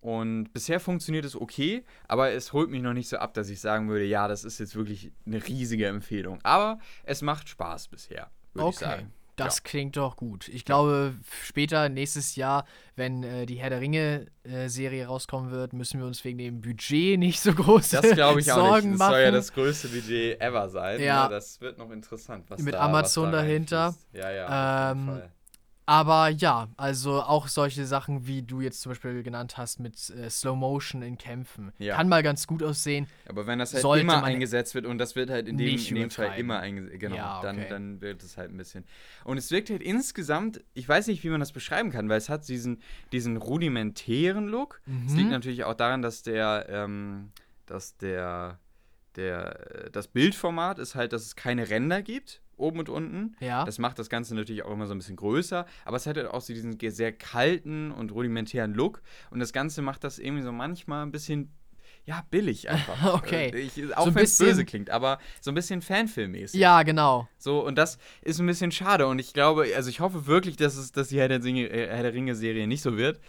und bisher funktioniert es okay, aber es holt mich noch nicht so ab, dass ich sagen würde, ja, das ist jetzt wirklich eine riesige Empfehlung. Aber es macht Spaß bisher, würde ich Okay. sagen. Das klingt doch gut. Ich glaube, f- später, nächstes Jahr, wenn äh, die Herr der Ringe-Serie rauskommen wird, müssen wir uns wegen dem Budget nicht so große Das glaube ich auch Sorgen nicht. Das machen. soll ja das größte Budget ever sein. Ja. Ne? Das wird noch interessant. Was Mit da, Amazon was da dahinter. Ja, ja. Auf jeden Ähm, Fall. Aber ja, also auch solche Sachen, wie du jetzt zum Beispiel genannt hast, mit äh, Slow Motion in Kämpfen, Ja. kann mal ganz gut aussehen. Aber wenn das halt immer eingesetzt wird und das wird halt in dem, in dem Fall immer eingesetzt, genau, Ja, dann, okay. dann wird es halt ein bisschen. Und es wirkt halt insgesamt, ich weiß nicht, wie man das beschreiben kann, weil es hat diesen, diesen rudimentären Look. Es liegt Mhm. natürlich auch daran, dass der, ähm, dass der, der, äh, das Bildformat ist halt, dass es keine Ränder gibt, oben und unten. Ja. Das macht das Ganze natürlich auch immer so ein bisschen größer, aber es hat halt auch so diesen sehr kalten und rudimentären Look und das Ganze macht das irgendwie so manchmal ein bisschen, ja, billig einfach. okay. Ich, auch so wenn es böse klingt, aber so ein bisschen Fanfilmmäßig. Ja, genau. So, und das ist ein bisschen schade. Und ich glaube, also ich hoffe wirklich, dass es, dass die Herr der, Herr der Ringe-Serie nicht so wird.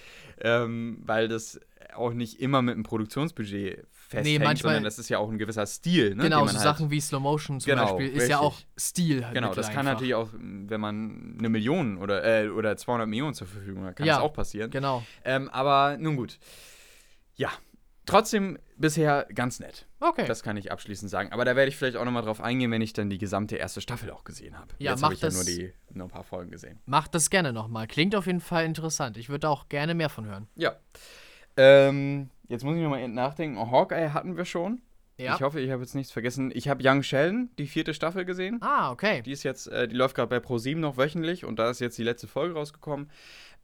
Ähm, weil das auch nicht immer mit einem Produktionsbudget festhängt, nee, manchmal, sondern das ist ja auch ein gewisser Stil. Ne, genau, so halt Sachen wie Slow Motion zum genau, Beispiel ist richtig. ja auch Stil. Halt genau, das kann einfach. natürlich auch, wenn man eine Million oder, äh, oder 200 Millionen zur Verfügung hat, kann ja, das auch passieren. Genau. Ähm, aber nun gut. Ja, trotzdem bisher ganz nett. Okay. Das kann ich abschließend sagen. Aber da werde ich vielleicht auch nochmal drauf eingehen, wenn ich dann die gesamte erste Staffel auch gesehen habe. Ja, Jetzt habe ich das, ja nur, die, nur ein paar Folgen gesehen. Macht das gerne nochmal. Klingt auf jeden Fall interessant. Ich würde auch gerne mehr von hören. Ja. Ähm, jetzt muss ich nochmal nachdenken. Hawkeye hatten wir schon. Ja. Ich hoffe, ich habe jetzt nichts vergessen. Ich habe Young Sheldon, die vierte Staffel gesehen. Ah, okay. Die ist jetzt, äh, die läuft gerade bei Pro7 noch wöchentlich und da ist jetzt die letzte Folge rausgekommen.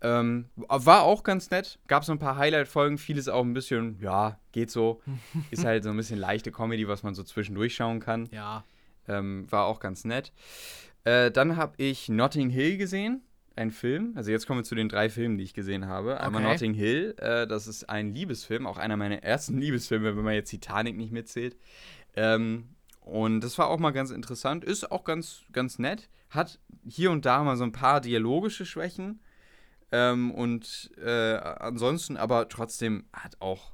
Ähm, war auch ganz nett. Gab so ein paar Highlight-Folgen, vieles auch ein bisschen, ja, geht so. ist halt so ein bisschen leichte Comedy, was man so zwischendurch schauen kann. Ja. Ähm, war auch ganz nett. Äh, dann habe ich Notting Hill gesehen ein Film. Also jetzt kommen wir zu den drei Filmen, die ich gesehen habe. Okay. Einmal Notting Hill, äh, das ist ein Liebesfilm, auch einer meiner ersten Liebesfilme, wenn man jetzt Titanic nicht mitzählt. Ähm, und das war auch mal ganz interessant, ist auch ganz, ganz nett, hat hier und da mal so ein paar dialogische Schwächen. Ähm, und äh, ansonsten aber trotzdem hat auch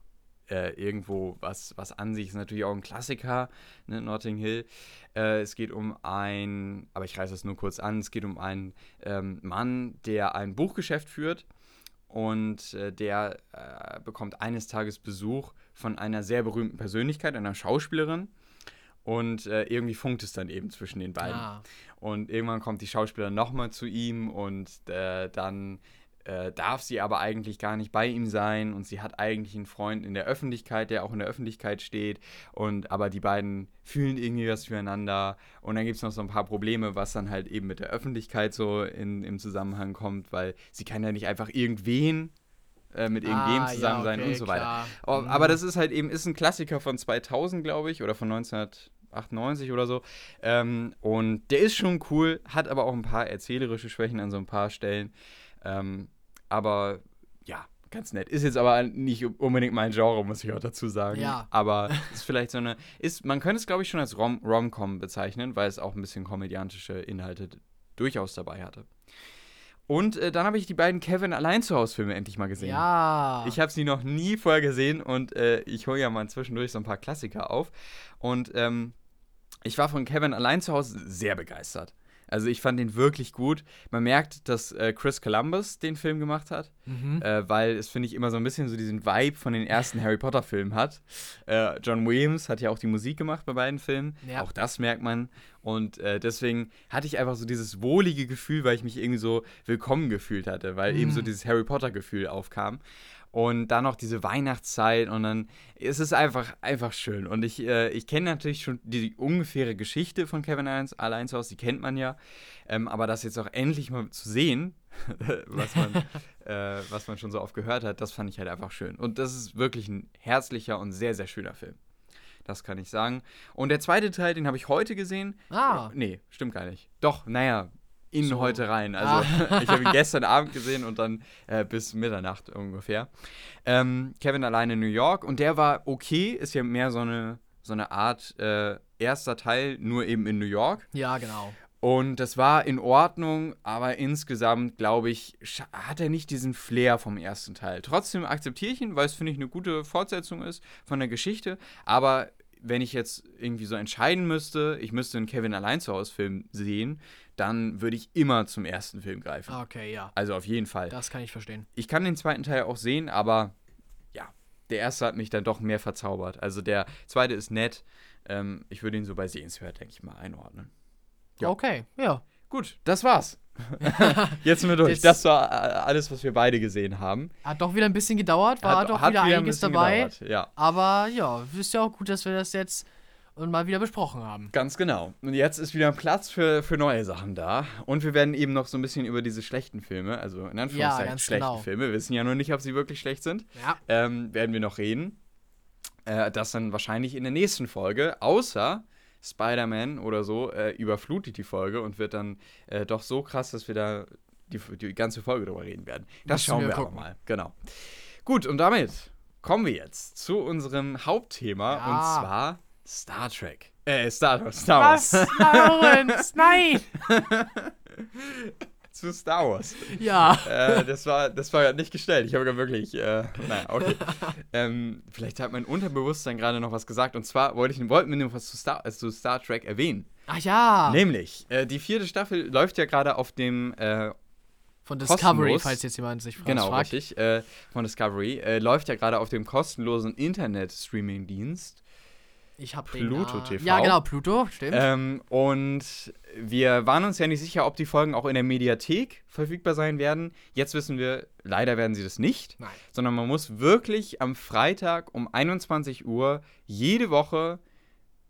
äh, irgendwo was, was an sich. Ist natürlich auch ein Klassiker, ne, Notting Hill. Äh, es geht um ein, aber ich reiße das nur kurz an, es geht um einen ähm, Mann, der ein Buchgeschäft führt und äh, der äh, bekommt eines Tages Besuch von einer sehr berühmten Persönlichkeit, einer Schauspielerin. Und äh, irgendwie funkt es dann eben zwischen den beiden. Ah. Und irgendwann kommt die Schauspielerin nochmal zu ihm und äh, dann äh, darf sie aber eigentlich gar nicht bei ihm sein und sie hat eigentlich einen Freund in der Öffentlichkeit, der auch in der Öffentlichkeit steht und aber die beiden fühlen irgendwie was füreinander und dann gibt es noch so ein paar Probleme, was dann halt eben mit der Öffentlichkeit so in, im Zusammenhang kommt, weil sie kann ja nicht einfach irgendwen äh, mit irgendwem ah, zusammen ja, okay, sein und so weiter. Oh, mhm. Aber das ist halt eben, ist ein Klassiker von 2000, glaube ich, oder von 1998 oder so. Ähm, und der ist schon cool, hat aber auch ein paar erzählerische Schwächen an so ein paar Stellen. Ähm, aber ja, ganz nett. Ist jetzt aber nicht unbedingt mein Genre, muss ich auch dazu sagen. Ja. Aber ist vielleicht so eine. Ist, man könnte es, glaube ich, schon als Rom Rom-Com bezeichnen, weil es auch ein bisschen komödiantische Inhalte durchaus dabei hatte. Und äh, dann habe ich die beiden Kevin allein zu Hause Filme endlich mal gesehen. Ja. Ich habe sie noch nie vorher gesehen und äh, ich hole ja mal zwischendurch so ein paar Klassiker auf. Und ähm, ich war von Kevin allein zu Hause sehr begeistert. Also ich fand den wirklich gut. Man merkt, dass äh, Chris Columbus den Film gemacht hat, mhm. äh, weil es, finde ich, immer so ein bisschen so diesen Vibe von den ersten Harry Potter-Filmen hat. Äh, John Williams hat ja auch die Musik gemacht bei beiden Filmen. Ja. Auch das merkt man. Und äh, deswegen hatte ich einfach so dieses wohlige Gefühl, weil ich mich irgendwie so willkommen gefühlt hatte, weil mhm. eben so dieses Harry Potter-Gefühl aufkam und dann noch diese Weihnachtszeit und dann ist es einfach, einfach schön. Und ich, äh, ich kenne natürlich schon die ungefähre Geschichte von Kevin allein zu Hause, die kennt man ja. Ähm, aber das jetzt auch endlich mal zu sehen, was, man, äh, was man schon so oft gehört hat, das fand ich halt einfach schön. Und das ist wirklich ein herzlicher und sehr, sehr schöner Film. Das kann ich sagen. Und der zweite Teil, den habe ich heute gesehen. Ah. Nee, stimmt gar nicht. Doch, naja, ihn so. heute rein. Also ah. ich habe ihn gestern Abend gesehen und dann äh, bis Mitternacht ungefähr. Ähm, Kevin allein in New York und der war okay, ist ja mehr so eine, so eine Art äh, erster Teil, nur eben in New York. Ja, genau. Und das war in Ordnung, aber insgesamt, glaube ich, hat er nicht diesen Flair vom ersten Teil. Trotzdem akzeptiere ich ihn, weil es, finde ich, eine gute Fortsetzung ist von der Geschichte. Aber wenn ich jetzt irgendwie so entscheiden müsste, ich müsste einen Kevin allein zu Hause Film sehen, dann würde ich immer zum ersten Film greifen. Okay, ja. Also auf jeden Fall. Das kann ich verstehen. Ich kann den zweiten Teil auch sehen, aber ja, der erste hat mich dann doch mehr verzaubert. Also der zweite ist nett. Ähm, ich würde ihn so bei Sehenswert, denke ich mal, einordnen. Ja. Okay, ja. Gut, das war's. Jetzt sind wir durch. Das, das war äh, alles, was wir beide gesehen haben. Hat doch wieder ein bisschen gedauert, war hat, doch wieder, wieder einiges dabei. Gedauert, ja. Aber ja, ist ja auch gut, dass wir das jetzt und mal wieder besprochen haben. Ganz genau. Und jetzt ist wieder Platz für, für neue Sachen da. Und wir werden eben noch so ein bisschen über diese schlechten Filme, also in Anführungszeichen ja, schlechten genau. Filme, wir wissen ja noch nicht, ob sie wirklich schlecht sind, ja. ähm, werden wir noch reden. Äh, das dann wahrscheinlich in der nächsten Folge, außer Spider-Man oder so äh, überflutet die Folge und wird dann äh, doch so krass, dass wir da die, die ganze Folge drüber reden werden. Das Müssen schauen wir, wir aber mal. Genau. Gut, und damit kommen wir jetzt zu unserem Hauptthema ja. und zwar Star Trek. Äh, Star Wars. Star Wars. Was? Lawrence, nein! zu Star Wars. Ja. Äh, das, war, das war ja nicht gestellt. Ich habe wirklich. Äh, naja, okay. ähm, vielleicht hat mein Unterbewusstsein gerade noch was gesagt. Und zwar wollte ich, wollten wir noch was zu Star, äh, zu Star Trek erwähnen. Ach ja. Nämlich, äh, die vierte Staffel läuft ja gerade auf dem. Äh, von Discovery, falls jetzt jemand sich fragt. Genau, richtig. Äh, von Discovery. läuft ja gerade auf dem kostenlosen Internet-Streaming-Dienst. Ich habe Pluto den, TV. Ja, genau, Pluto, stimmt. Ähm, und wir waren uns ja nicht sicher, ob die Folgen auch in der Mediathek verfügbar sein werden. Jetzt wissen wir, leider werden sie das nicht. Nein. Sondern man muss wirklich am Freitag um 21 Uhr jede Woche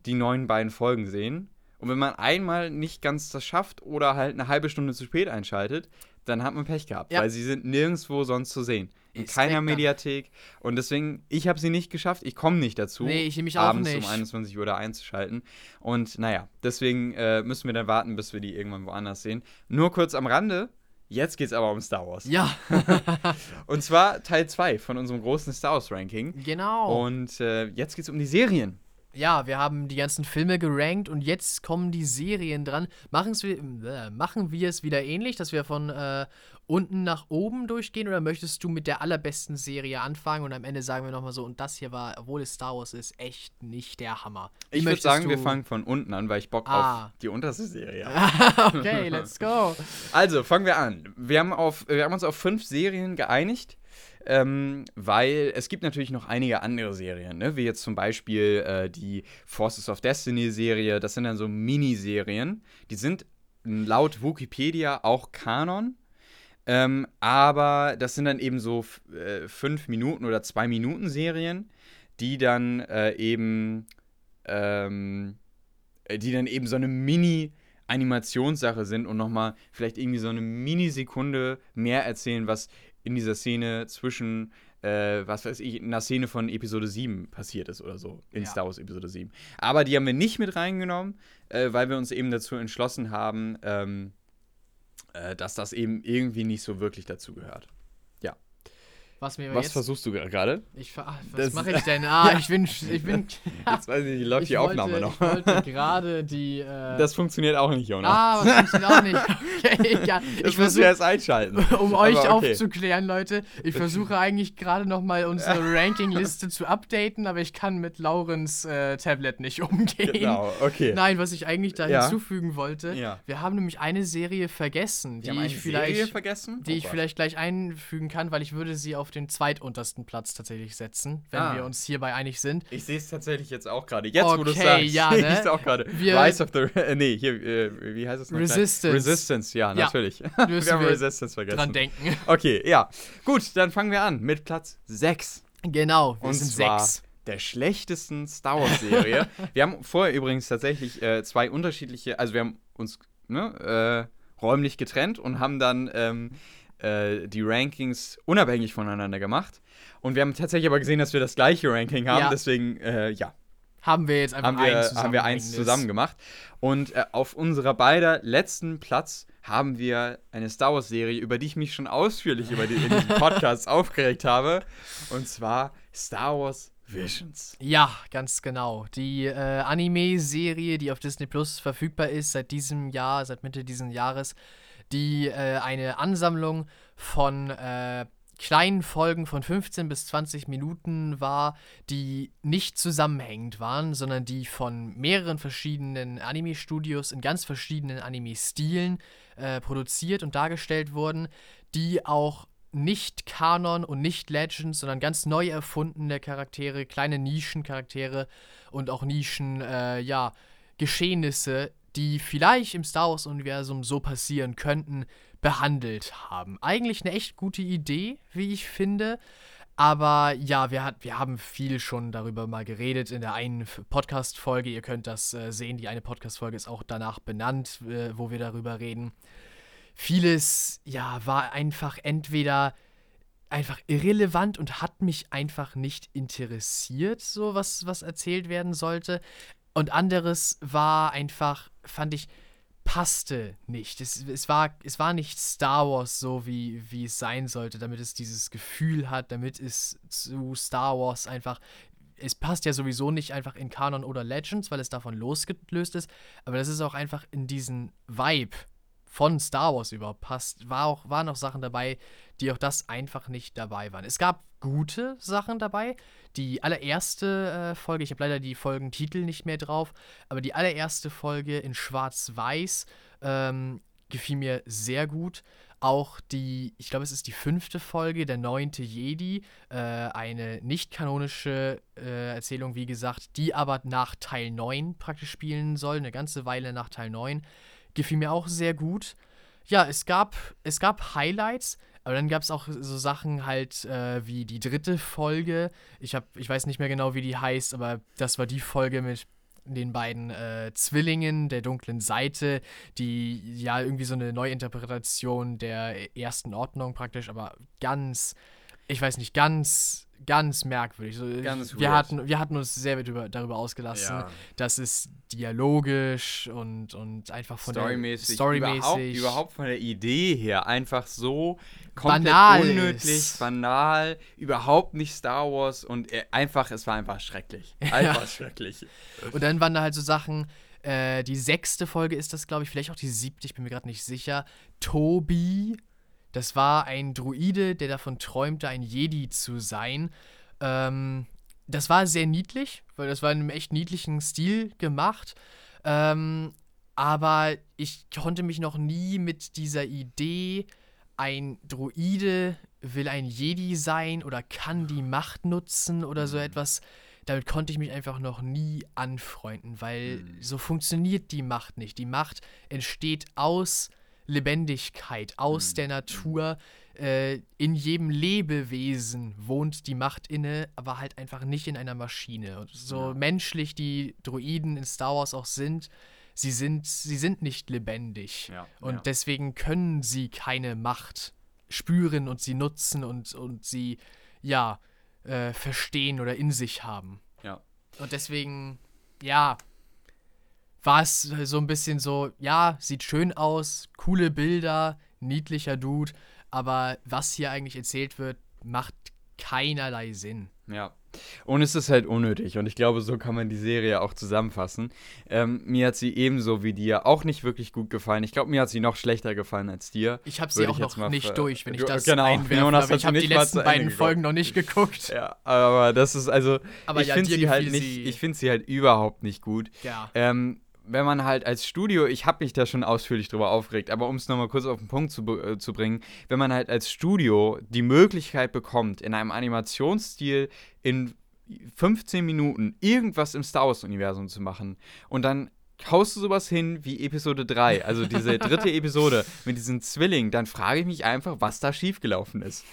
die neuen beiden Folgen sehen. Und wenn man einmal nicht ganz das schafft oder halt eine halbe Stunde zu spät einschaltet, dann hat man Pech gehabt, ja. weil sie sind nirgendwo sonst zu sehen. In ist keiner Mediathek. Und deswegen, ich habe sie nicht geschafft. Ich komme nicht dazu, nee, ich mich abends auch nicht. um 21 Uhr da einzuschalten. Und naja, deswegen äh, müssen wir dann warten, bis wir die irgendwann woanders sehen. Nur kurz am Rande. Jetzt geht es aber um Star Wars. Ja. und zwar Teil 2 von unserem großen Star Wars Ranking. Genau. Und äh, jetzt geht es um die Serien ja, wir haben die ganzen Filme gerankt und jetzt kommen die Serien dran. Machen's, äh, machen wir es wieder ähnlich, dass wir von äh, unten nach oben durchgehen oder möchtest du mit der allerbesten Serie anfangen und am Ende sagen wir nochmal so, und das hier war, obwohl es Star Wars ist, echt nicht der Hammer. Wie ich würde sagen, wir fangen von unten an, weil ich Bock ah. auf die unterste Serie habe. okay, let's go. Also, fangen wir an. Wir haben, auf, wir haben uns auf fünf Serien geeinigt ähm, weil es gibt natürlich noch einige andere Serien, ne? wie jetzt zum Beispiel äh, die Forces of Destiny Serie. Das sind dann so Miniserien. Die sind laut Wikipedia auch Kanon. Ähm, aber das sind dann eben so äh, fünf Minuten oder zwei Minuten Serien, die dann äh, eben ähm, die dann eben so eine Mini Animationssache sind und nochmal vielleicht irgendwie so eine Minisekunde mehr erzählen, was in dieser Szene zwischen, äh, was weiß ich, in einer Szene von Episode 7 passiert ist oder so, in ja. Star Wars Episode 7. Aber die haben wir nicht mit reingenommen, äh, weil wir uns eben dazu entschlossen haben, ähm, äh, dass das eben irgendwie nicht so wirklich dazu gehört. Was, mir was jetzt, versuchst du gerade? Ich, was mache ich denn? Ah, ich bin. Ich bin jetzt weiß ich nicht, läuft die Aufnahme wollte, noch. Ich wollte gerade die. Äh, das funktioniert auch nicht, Jonas. Ah, das funktioniert auch nicht. Okay, ja, ich versuche erst einschalten. Um euch okay. aufzuklären, Leute, ich versuche eigentlich gerade nochmal unsere Rankingliste zu updaten, aber ich kann mit Laurens äh, Tablet nicht umgehen. Genau, okay. Nein, was ich eigentlich da ja. hinzufügen wollte, ja. wir haben nämlich eine Serie vergessen, die ich vielleicht, vergessen? die oh, ich vielleicht gleich einfügen kann, weil ich würde sie auf den zweituntersten Platz tatsächlich setzen, wenn ah. wir uns hierbei einig sind. Ich sehe es tatsächlich jetzt auch gerade. Jetzt, okay, wo du sagst, ja, ne? ich auch gerade. Rise of the, äh, nee, hier, äh, wie heißt es noch? Resistance. Resistance, ja, natürlich. Ja, wir haben Resistance vergessen. Dran denken. Okay, ja. Gut, dann fangen wir an mit Platz 6. Genau, wir Und sind zwar 6 der schlechtesten Star Wars Serie. wir haben vorher übrigens tatsächlich äh, zwei unterschiedliche, also wir haben uns ne, äh, räumlich getrennt und haben dann ähm, äh, die Rankings unabhängig voneinander gemacht. Und wir haben tatsächlich aber gesehen, dass wir das gleiche Ranking haben. Ja. Deswegen, äh, ja. Haben wir jetzt einfach haben wir, eins zusammen, haben wir eins zusammen gemacht. Und äh, auf unserer beider letzten Platz haben wir eine Star Wars-Serie, über die ich mich schon ausführlich über die, in diesem Podcast aufgeregt habe. Und zwar Star Wars Visions. Ja, ganz genau. Die äh, Anime-Serie, die auf Disney Plus verfügbar ist seit diesem Jahr, seit Mitte dieses Jahres, die äh, eine Ansammlung von äh, kleinen Folgen von 15 bis 20 Minuten war, die nicht zusammenhängend waren, sondern die von mehreren verschiedenen Anime-Studios in ganz verschiedenen Anime-Stilen äh, produziert und dargestellt wurden, die auch nicht Kanon und nicht Legends, sondern ganz neu erfundene Charaktere, kleine Nischencharaktere und auch Nischen, äh, ja, Geschehnisse, die vielleicht im Star Wars-Universum so passieren könnten, behandelt haben. Eigentlich eine echt gute Idee, wie ich finde. Aber ja, wir, hat, wir haben viel schon darüber mal geredet in der einen Podcast-Folge. Ihr könnt das äh, sehen. Die eine Podcast-Folge ist auch danach benannt, äh, wo wir darüber reden. Vieles, ja, war einfach entweder einfach irrelevant und hat mich einfach nicht interessiert, so was, was erzählt werden sollte. Und anderes war einfach, fand ich, passte nicht. Es, es, war, es war nicht Star Wars so, wie, wie es sein sollte, damit es dieses Gefühl hat, damit es zu Star Wars einfach. Es passt ja sowieso nicht einfach in Kanon oder Legends, weil es davon losgelöst ist, aber das ist auch einfach in diesen Vibe von Star Wars überhaupt passt. War auch, waren auch Sachen dabei, die auch das einfach nicht dabei waren. Es gab gute Sachen dabei. Die allererste äh, Folge, ich habe leider die Folgentitel nicht mehr drauf, aber die allererste Folge in Schwarz-Weiß ähm, gefiel mir sehr gut. Auch die, ich glaube, es ist die fünfte Folge, der neunte Jedi, äh, eine nicht kanonische äh, Erzählung, wie gesagt, die aber nach Teil 9 praktisch spielen soll, eine ganze Weile nach Teil 9 gefiel mir auch sehr gut. Ja, es gab, es gab Highlights, aber dann gab es auch so Sachen halt äh, wie die dritte Folge. Ich, hab, ich weiß nicht mehr genau, wie die heißt, aber das war die Folge mit den beiden äh, Zwillingen der dunklen Seite, die ja irgendwie so eine Neuinterpretation der ersten Ordnung praktisch, aber ganz, ich weiß nicht, ganz ganz merkwürdig. So, ganz wir, hatten, wir hatten uns sehr darüber, darüber ausgelassen, ja. dass es dialogisch und, und einfach von storymäßig, der storymäßig überhaupt, überhaupt von der Idee her einfach so komplett banal unnötig, ist. banal, überhaupt nicht Star Wars und einfach, es war einfach schrecklich. Einfach ja. schrecklich. Und dann waren da halt so Sachen, äh, die sechste Folge ist das, glaube ich, vielleicht auch die siebte, ich bin mir gerade nicht sicher. Tobi das war ein Druide, der davon träumte, ein Jedi zu sein. Ähm, das war sehr niedlich, weil das war in einem echt niedlichen Stil gemacht. Ähm, aber ich konnte mich noch nie mit dieser Idee, ein Druide will ein Jedi sein oder kann die Macht nutzen oder so mhm. etwas, damit konnte ich mich einfach noch nie anfreunden, weil mhm. so funktioniert die Macht nicht. Die Macht entsteht aus Lebendigkeit aus mhm. der Natur. Äh, in jedem Lebewesen wohnt die Macht inne, aber halt einfach nicht in einer Maschine. Und so ja. menschlich die Droiden in Star Wars auch sind, sie sind, sie sind nicht lebendig. Ja, und ja. deswegen können sie keine Macht spüren und sie nutzen und, und sie, ja, äh, verstehen oder in sich haben. Ja. Und deswegen, ja, war es so ein bisschen so, ja, sieht schön aus, coole Bilder, niedlicher Dude, aber was hier eigentlich erzählt wird, macht keinerlei Sinn. Ja. Und es ist halt unnötig. Und ich glaube, so kann man die Serie auch zusammenfassen. Ähm, mir hat sie ebenso wie dir auch nicht wirklich gut gefallen. Ich glaube, mir hat sie noch schlechter gefallen als dir. Ich habe sie auch noch nicht durch, wenn ich das genau, einwerfen aber ich habe die letzten beiden. Folgen noch nicht geguckt. Ja, aber das ist also, aber ich ja, finde sie halt nicht, sie ich finde sie halt überhaupt nicht gut. Ja. Ähm, wenn man halt als Studio, ich habe mich da schon ausführlich drüber aufgeregt, aber um es nochmal kurz auf den Punkt zu, äh, zu bringen, wenn man halt als Studio die Möglichkeit bekommt, in einem Animationsstil in 15 Minuten irgendwas im Star Wars-Universum zu machen und dann haust du sowas hin wie Episode 3, also diese dritte Episode mit diesen Zwillingen, dann frage ich mich einfach, was da schiefgelaufen ist.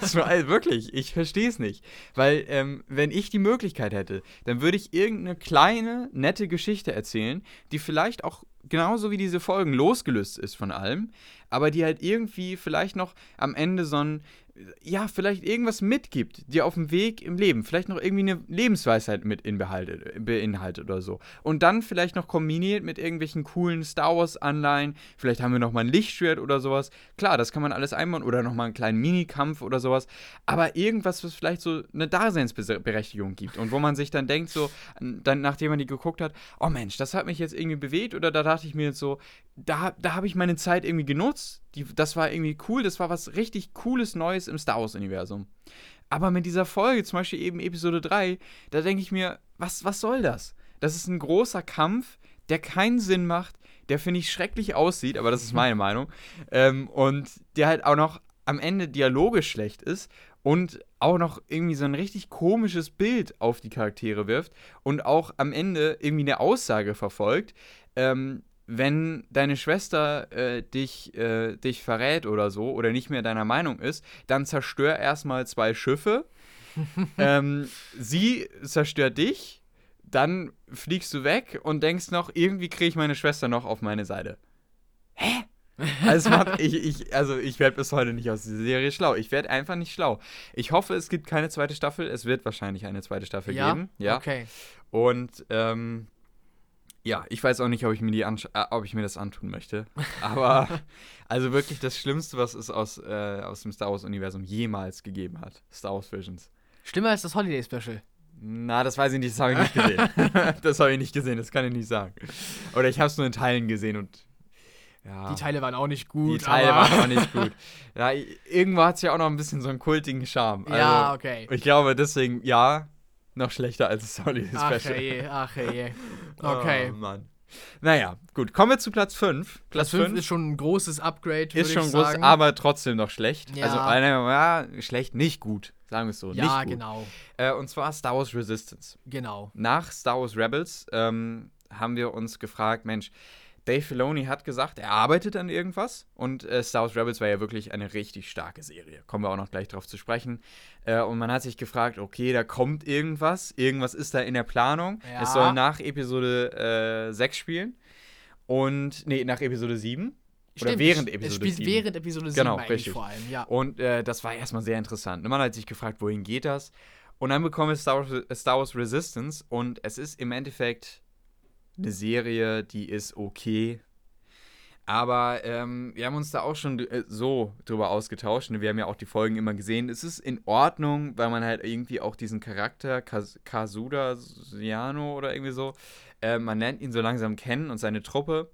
Das war also wirklich, ich verstehe es nicht. Weil, ähm, wenn ich die Möglichkeit hätte, dann würde ich irgendeine kleine, nette Geschichte erzählen, die vielleicht auch genauso wie diese Folgen losgelöst ist von allem, aber die halt irgendwie vielleicht noch am Ende so ein ja, vielleicht irgendwas mitgibt, dir auf dem Weg im Leben, vielleicht noch irgendwie eine Lebensweisheit mit beinhaltet oder so. Und dann vielleicht noch kombiniert mit irgendwelchen coolen Star Wars-Anleihen, vielleicht haben wir nochmal ein Lichtschwert oder sowas. Klar, das kann man alles einbauen oder nochmal einen kleinen Minikampf oder sowas. Aber irgendwas, was vielleicht so eine Daseinsberechtigung gibt und wo man sich dann denkt, so, dann, nachdem man die geguckt hat, oh Mensch, das hat mich jetzt irgendwie bewegt oder da dachte ich mir jetzt so, da, da habe ich meine Zeit irgendwie genutzt die, das war irgendwie cool, das war was richtig Cooles Neues im Star Wars-Universum. Aber mit dieser Folge, zum Beispiel eben Episode 3, da denke ich mir, was, was soll das? Das ist ein großer Kampf, der keinen Sinn macht, der finde ich schrecklich aussieht, aber das ist meine Meinung. Ähm, und der halt auch noch am Ende dialogisch schlecht ist und auch noch irgendwie so ein richtig komisches Bild auf die Charaktere wirft und auch am Ende irgendwie eine Aussage verfolgt, ähm, wenn deine Schwester äh, dich, äh, dich verrät oder so oder nicht mehr deiner Meinung ist, dann zerstör erstmal zwei Schiffe. ähm, sie zerstört dich, dann fliegst du weg und denkst noch, irgendwie kriege ich meine Schwester noch auf meine Seite. Hä? Also, ich, ich, also ich werde bis heute nicht aus dieser Serie schlau. Ich werde einfach nicht schlau. Ich hoffe, es gibt keine zweite Staffel. Es wird wahrscheinlich eine zweite Staffel ja? geben. Ja. Okay. Und ähm, Ja, ich weiß auch nicht, ob ich mir, die äh, ob ich mir das antun möchte. Aber also wirklich das Schlimmste, was es aus, äh, aus dem Star Wars-Universum jemals gegeben hat. Star Wars Visions. Schlimmer als das Holiday Special. Na, das weiß ich nicht, das habe ich nicht gesehen. das habe ich nicht gesehen, das kann ich nicht sagen. Oder ich habe es nur in Teilen gesehen und ja. Die Teile waren auch nicht gut. Die Teile waren auch nicht gut. Ja, irgendwo hat es ja auch noch ein bisschen so einen kultigen Charme. Also, ja, okay. Ich glaube deswegen, ja, noch schlechter als Holiday Special. Ach je, ach je. Okay. Oh, Mann. Naja, gut. Kommen wir zu Platz 5. Platz 5 ist schon ein großes Upgrade, Ist schon groß, aber trotzdem noch schlecht. Ja. Also, ja, schlecht, nicht gut. Sagen wir es so. Ja, genau. Äh, und zwar Star Wars Resistance. Genau. Nach Star Wars Rebels ähm, haben wir uns gefragt, Mensch, Dave Filoni hat gesagt, er arbeitet an irgendwas und äh, Star Wars Rebels war ja wirklich eine richtig starke Serie. Kommen wir auch noch gleich drauf zu sprechen. Äh, und man hat sich gefragt, okay, da kommt irgendwas, irgendwas ist da in der Planung. Ja. Es soll nach Episode äh, 6 spielen und, nee, nach Episode 7. Oder Stimmt, während Episode es spielt 7. während Episode 7 genau, richtig. vor allem, ja. Und äh, das war erstmal sehr interessant. Man hat sich gefragt, wohin geht das? Und dann bekommen wir Star Wars, Star Wars Resistance und es ist im Endeffekt eine Serie, die ist okay. Aber ähm, wir haben uns da auch schon äh, so drüber ausgetauscht. Ne? Wir haben ja auch die Folgen immer gesehen. Es ist in Ordnung, weil man halt irgendwie auch diesen Charakter, Kasuda Siano oder irgendwie so, äh, man lernt ihn so langsam kennen und seine Truppe.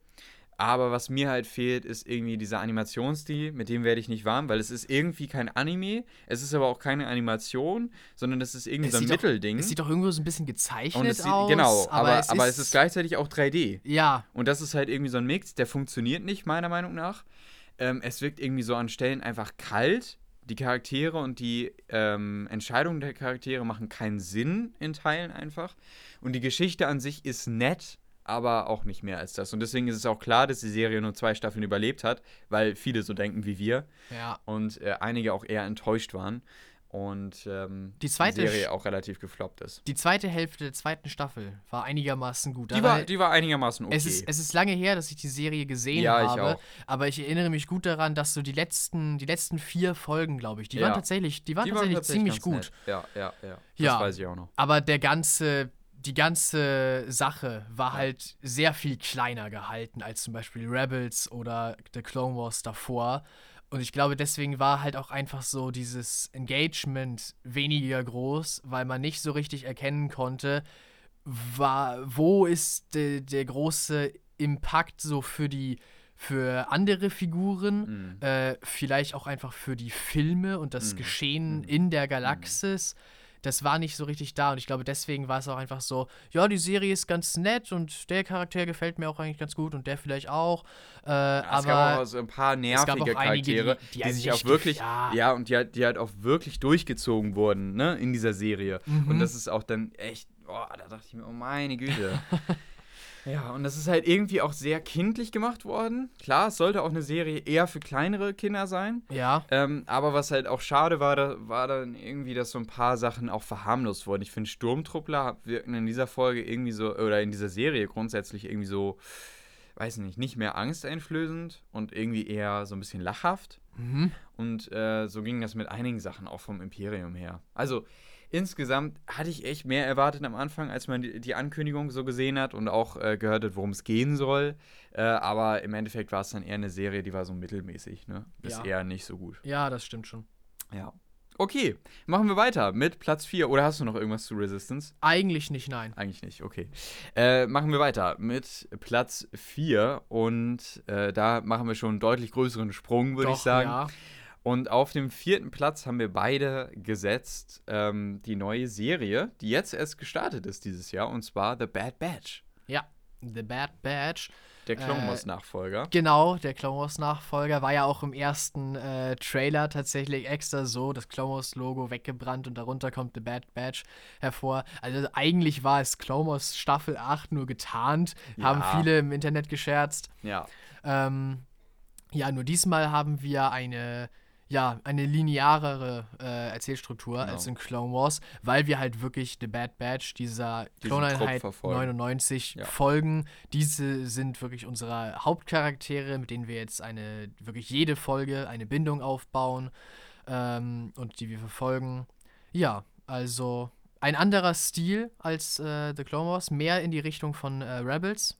Aber was mir halt fehlt, ist irgendwie dieser Animationsstil, mit dem werde ich nicht warm, weil es ist irgendwie kein Anime, es ist aber auch keine Animation, sondern es ist irgendwie es so ein Mittelding. Doch, es sieht doch irgendwo so ein bisschen gezeichnet sieht, aus. Genau, aber, aber, es, aber ist es ist gleichzeitig auch 3D. Ja. Und das ist halt irgendwie so ein Mix, der funktioniert nicht, meiner Meinung nach. Ähm, es wirkt irgendwie so an Stellen einfach kalt. Die Charaktere und die ähm, Entscheidungen der Charaktere machen keinen Sinn in Teilen einfach. Und die Geschichte an sich ist nett, aber auch nicht mehr als das. Und deswegen ist es auch klar, dass die Serie nur zwei Staffeln überlebt hat, weil viele so denken wie wir. Ja. Und äh, einige auch eher enttäuscht waren. Und ähm, die, zweite die Serie auch relativ gefloppt ist. Die zweite Hälfte der zweiten Staffel war einigermaßen gut. Die, war, die war einigermaßen okay. Es ist, es ist lange her, dass ich die Serie gesehen ja, habe. Ich auch. Aber ich erinnere mich gut daran, dass so die letzten, die letzten vier Folgen, glaube ich, die ja. waren tatsächlich, die waren die tatsächlich, waren ziemlich gut. Nett. Ja, ja, ja. Das ja, weiß ich auch noch. Aber der ganze die ganze Sache war halt sehr viel kleiner gehalten als zum Beispiel Rebels oder The Clone Wars davor. Und ich glaube, deswegen war halt auch einfach so dieses Engagement weniger groß, weil man nicht so richtig erkennen konnte, war, wo ist de, der große Impact so für die für andere Figuren, mhm. äh, vielleicht auch einfach für die Filme und das mhm. Geschehen mhm. in der Galaxis. Das war nicht so richtig da. Und ich glaube, deswegen war es auch einfach so, ja, die Serie ist ganz nett und der Charakter gefällt mir auch eigentlich ganz gut und der vielleicht auch. Äh, ja, es aber gab auch so ein paar nervige Charaktere, einige, die, die, die sich auch wirklich, ja. ja, und die, die halt auch wirklich durchgezogen wurden, ne, in dieser Serie. Mhm. Und das ist auch dann echt, boah, da dachte ich mir, oh meine Güte. Ja, und das ist halt irgendwie auch sehr kindlich gemacht worden. Klar, es sollte auch eine Serie eher für kleinere Kinder sein. Ja. Ähm, aber was halt auch schade war, da war dann irgendwie, dass so ein paar Sachen auch verharmlost wurden. Ich finde, Sturmtruppler wirken in dieser Folge irgendwie so, oder in dieser Serie grundsätzlich irgendwie so, weiß nicht, nicht mehr angsteinflößend und irgendwie eher so ein bisschen lachhaft. Mhm. Und äh, so ging das mit einigen Sachen auch vom Imperium her. Also, insgesamt hatte ich echt mehr erwartet am Anfang, als man die, die Ankündigung so gesehen hat und auch äh, gehört hat, worum es gehen soll. Äh, aber im Endeffekt war es dann eher eine Serie, die war so mittelmäßig, ne? Bis ja. eher nicht so gut. Ja, das stimmt schon. Ja. Okay, machen wir weiter mit Platz 4. Oder hast du noch irgendwas zu Resistance? Eigentlich nicht, nein. Eigentlich nicht, okay. Äh, machen wir weiter mit Platz 4. Und äh, da machen wir schon einen deutlich größeren Sprung, würde ich sagen. Ja. Und auf dem vierten Platz haben wir beide gesetzt ähm, die neue Serie, die jetzt erst gestartet ist dieses Jahr, und zwar The Bad Batch. Ja, The Bad Batch. Der Clone äh, Wars Nachfolger. Äh, genau, der Clone Wars Nachfolger war ja auch im ersten äh, Trailer tatsächlich extra so, das Clone Wars Logo weggebrannt und darunter kommt The Bad Batch hervor. Also eigentlich war es Clone Wars Staffel 8 nur getarnt, ja. haben viele im Internet gescherzt. Ja. Ähm, ja, nur diesmal haben wir eine ja, eine linearere äh, Erzählstruktur genau. als in Clone Wars, weil wir halt wirklich The Bad Batch, dieser Kloneinheit 99 ja. folgen. Diese sind wirklich unsere Hauptcharaktere, mit denen wir jetzt eine, wirklich jede Folge eine Bindung aufbauen ähm, und die wir verfolgen. Ja, also ein anderer Stil als äh, The Clone Wars, mehr in die Richtung von äh, Rebels.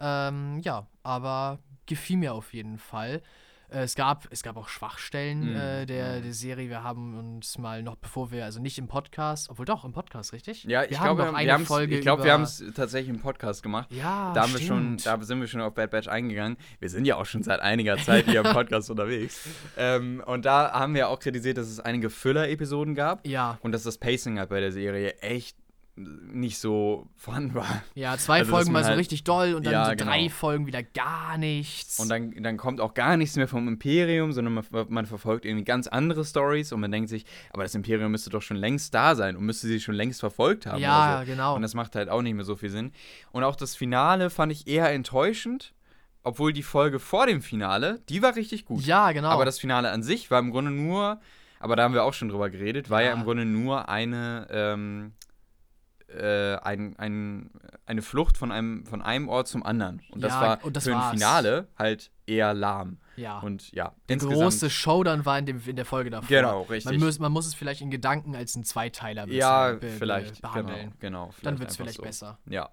Ähm, ja, aber gefiel mir auf jeden Fall. Äh, es, gab, es gab auch Schwachstellen mm. äh, der, der Serie. Wir haben uns mal noch, bevor wir, also nicht im Podcast, obwohl doch im Podcast, richtig? Ja, ich glaube, wir, haben ich glaube, wir haben es tatsächlich im Podcast gemacht. Ja, da, haben wir schon, da sind wir schon auf Bad Batch eingegangen. Wir sind ja auch schon seit einiger Zeit hier im Podcast unterwegs. Ähm, und da haben wir auch kritisiert, dass es einige Füller-Episoden gab. Ja. Und dass das Pacing halt bei der Serie echt nicht so vorhanden war. Ja, zwei also, Folgen mal so halt, richtig doll und dann ja, so drei genau. Folgen wieder gar nichts. Und dann, dann kommt auch gar nichts mehr vom Imperium, sondern man, man, verfolgt irgendwie ganz andere Stories und man denkt sich, aber das Imperium müsste doch schon längst da sein und müsste sie schon längst verfolgt haben. Ja, so. genau. Und das macht halt auch nicht mehr so viel Sinn. Und auch das Finale fand ich eher enttäuschend. Obwohl die Folge vor dem Finale, die war richtig gut. Ja, genau. Aber das Finale an sich war im Grunde nur, aber da haben wir auch schon drüber geredet, war ja, ja im Grunde nur eine, ähm, äh, ein, ein, eine Flucht von einem, von einem Ort zum anderen. Und das ja, war und das für ein Finale halt eher lahm. Ja. Und ja, der große Showdown war in, dem, in der Folge davor. Genau, richtig. Man muss, man muss es vielleicht in Gedanken als ein Zweiteiler ja, be vielleicht, behandeln. Genau, genau Dann wird es vielleicht so. besser. Ja.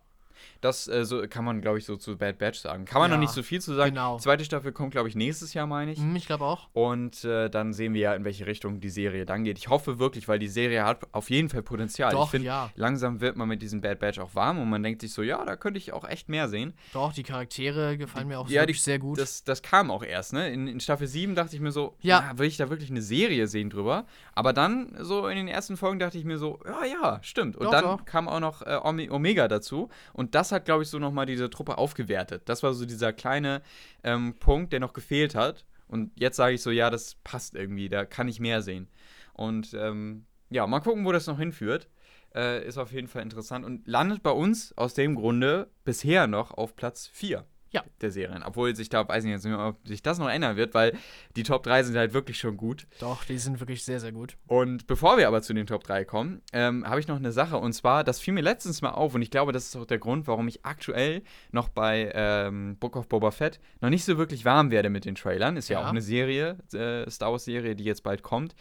Das äh, so, kann man, glaube ich, so zu Bad Batch sagen. Kann man ja, noch nicht so viel zu sagen. Genau. Zweite Staffel kommt, glaube ich, nächstes Jahr, meine ich. Hm, ich glaube auch. Und äh, dann sehen wir ja, in welche Richtung die Serie dann geht. Ich hoffe wirklich, weil die Serie hat auf jeden Fall Potenzial. Doch, ich finde, ja. langsam wird man mit diesem Bad Batch auch warm und man denkt sich so, ja, da könnte ich auch echt mehr sehen. Doch, die Charaktere gefallen mir auch ja, die, sehr gut. Das, das kam auch erst, ne? In, in Staffel 7 dachte ich mir so, ja, will ich da wirklich eine Serie sehen drüber? Aber dann, so in den ersten Folgen, dachte ich mir so, ja, ja, stimmt. Und doch, dann doch. kam auch noch äh, Omega dazu. Und das hat, glaube ich, so nochmal diese Truppe aufgewertet. Das war so dieser kleine ähm, Punkt, der noch gefehlt hat. Und jetzt sage ich so, ja, das passt irgendwie, da kann ich mehr sehen. Und ähm, ja, mal gucken, wo das noch hinführt. Äh, ist auf jeden Fall interessant und landet bei uns aus dem Grunde bisher noch auf Platz 4 ja. der Serien. Obwohl sich da, weiß ich jetzt nicht mehr, ob sich das noch ändern wird, weil die Top 3 sind halt wirklich schon gut. Doch, die sind wirklich sehr, sehr gut. Und bevor wir aber zu den Top 3 kommen, ähm, habe ich noch eine Sache. Und zwar, das fiel mir letztens mal auf und ich glaube, das ist auch der Grund, warum ich aktuell noch bei ähm, Book of Boba Fett noch nicht so wirklich warm werde mit den Trailern. Ist ja, ja auch eine Serie, äh, Star Wars-Serie, die jetzt bald kommt.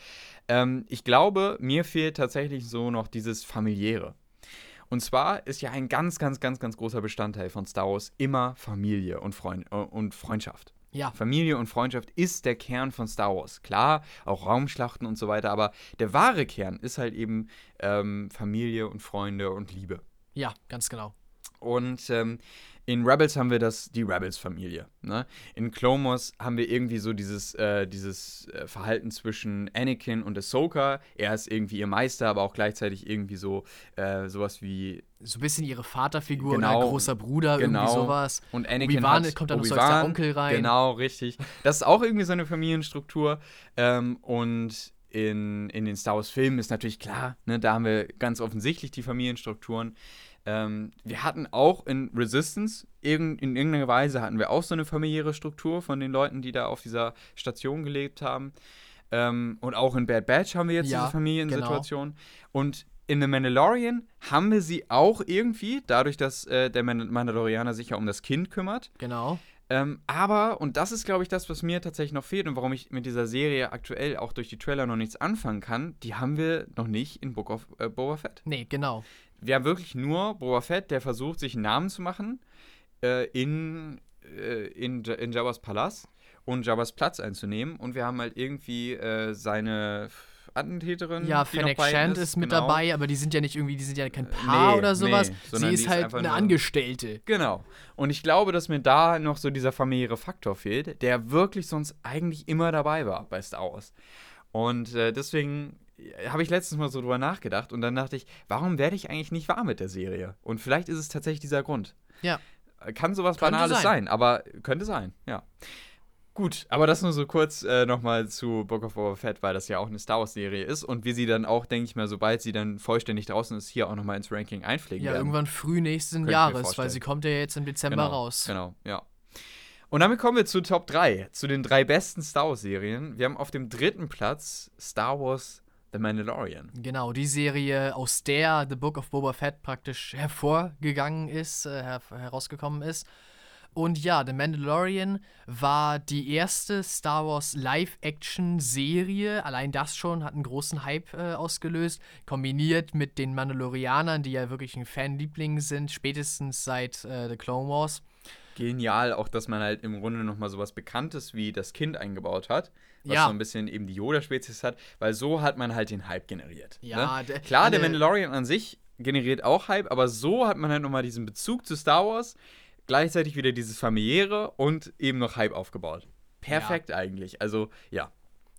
Ähm, ich glaube, mir fehlt tatsächlich so noch dieses familiäre. Und zwar ist ja ein ganz, ganz, ganz, ganz großer Bestandteil von Star Wars immer Familie und, Freund äh, und Freundschaft. Ja. Familie und Freundschaft ist der Kern von Star Wars. Klar, auch Raumschlachten und so weiter, aber der wahre Kern ist halt eben ähm, Familie und Freunde und Liebe. Ja, ganz genau. Und ähm, in Rebels haben wir das, die Rebels-Familie. Ne? In Clone Wars haben wir irgendwie so dieses, äh, dieses äh, Verhalten zwischen Anakin und Ahsoka. Er ist irgendwie ihr Meister, aber auch gleichzeitig irgendwie so äh, sowas wie. So ein bisschen ihre Vaterfigur genau, oder großer Bruder, genau. irgendwie sowas. Und Anakin Obi-Wan hat, kommt dann noch so als der Onkel rein. Genau, richtig. Das ist auch irgendwie so eine Familienstruktur. Ähm, und in, in den Star Wars-Filmen ist natürlich klar, ne, da haben wir ganz offensichtlich die Familienstrukturen. Ähm, wir hatten auch in Resistance, in, in irgendeiner Weise hatten wir auch so eine familiäre Struktur von den Leuten, die da auf dieser Station gelebt haben. Ähm, und auch in Bad Batch haben wir jetzt ja, diese Familiensituation. Genau. Und in The Mandalorian haben wir sie auch irgendwie, dadurch, dass äh, der Mandalorianer sich ja um das Kind kümmert. Genau. Ähm, aber, und das ist, glaube ich, das, was mir tatsächlich noch fehlt und warum ich mit dieser Serie aktuell auch durch die Trailer noch nichts anfangen kann, die haben wir noch nicht in Book of äh, Boba Fett. Nee, genau wir haben wirklich nur Boba Fett, der versucht, sich einen Namen zu machen äh, in, äh, in, in Jabba's Palast und Jabba's Platz einzunehmen. Und wir haben halt irgendwie äh, seine Attentäterin. Ja, Fennec Shand ist, ist mit genau. dabei, aber die sind ja nicht irgendwie, die sind ja kein Paar nee, oder sowas. Nee, Sie ist halt ist eine Angestellte. Genau. Und ich glaube, dass mir da noch so dieser familiäre Faktor fehlt, der wirklich sonst eigentlich immer dabei war bei Star Wars. Und äh, deswegen habe ich letztens mal so drüber nachgedacht und dann dachte ich, warum werde ich eigentlich nicht warm mit der Serie? Und vielleicht ist es tatsächlich dieser Grund. Ja. Kann sowas könnte Banales sein. sein. aber könnte sein, ja. Gut, aber das nur so kurz äh, nochmal zu Book of Boba Fett, weil das ja auch eine Star Wars-Serie ist und wir sie dann auch, denke ich mal, sobald sie dann vollständig draußen ist, hier auch nochmal ins Ranking einpflegen ja, werden. Ja, irgendwann früh nächsten Jahres, weil sie kommt ja jetzt im Dezember genau, raus. Genau, ja. Und damit kommen wir zu Top 3, zu den drei besten Star Wars-Serien. Wir haben auf dem dritten Platz Star Wars The Mandalorian. Genau, die Serie, aus der The Book of Boba Fett praktisch hervorgegangen ist, äh, her herausgekommen ist. Und ja, The Mandalorian war die erste Star Wars Live-Action-Serie. Allein das schon hat einen großen Hype äh, ausgelöst. Kombiniert mit den Mandalorianern, die ja wirklich ein Fanliebling sind, spätestens seit äh, The Clone Wars. Genial, auch dass man halt im Grunde nochmal sowas Bekanntes wie das Kind eingebaut hat. Was ja. so ein bisschen eben die Yoda-Spezies hat, weil so hat man halt den Hype generiert. Ja, ne? Klar, der Mandalorian an sich generiert auch Hype, aber so hat man halt nochmal diesen Bezug zu Star Wars gleichzeitig wieder dieses familiäre und eben noch Hype aufgebaut. Perfekt ja. eigentlich. Also, ja.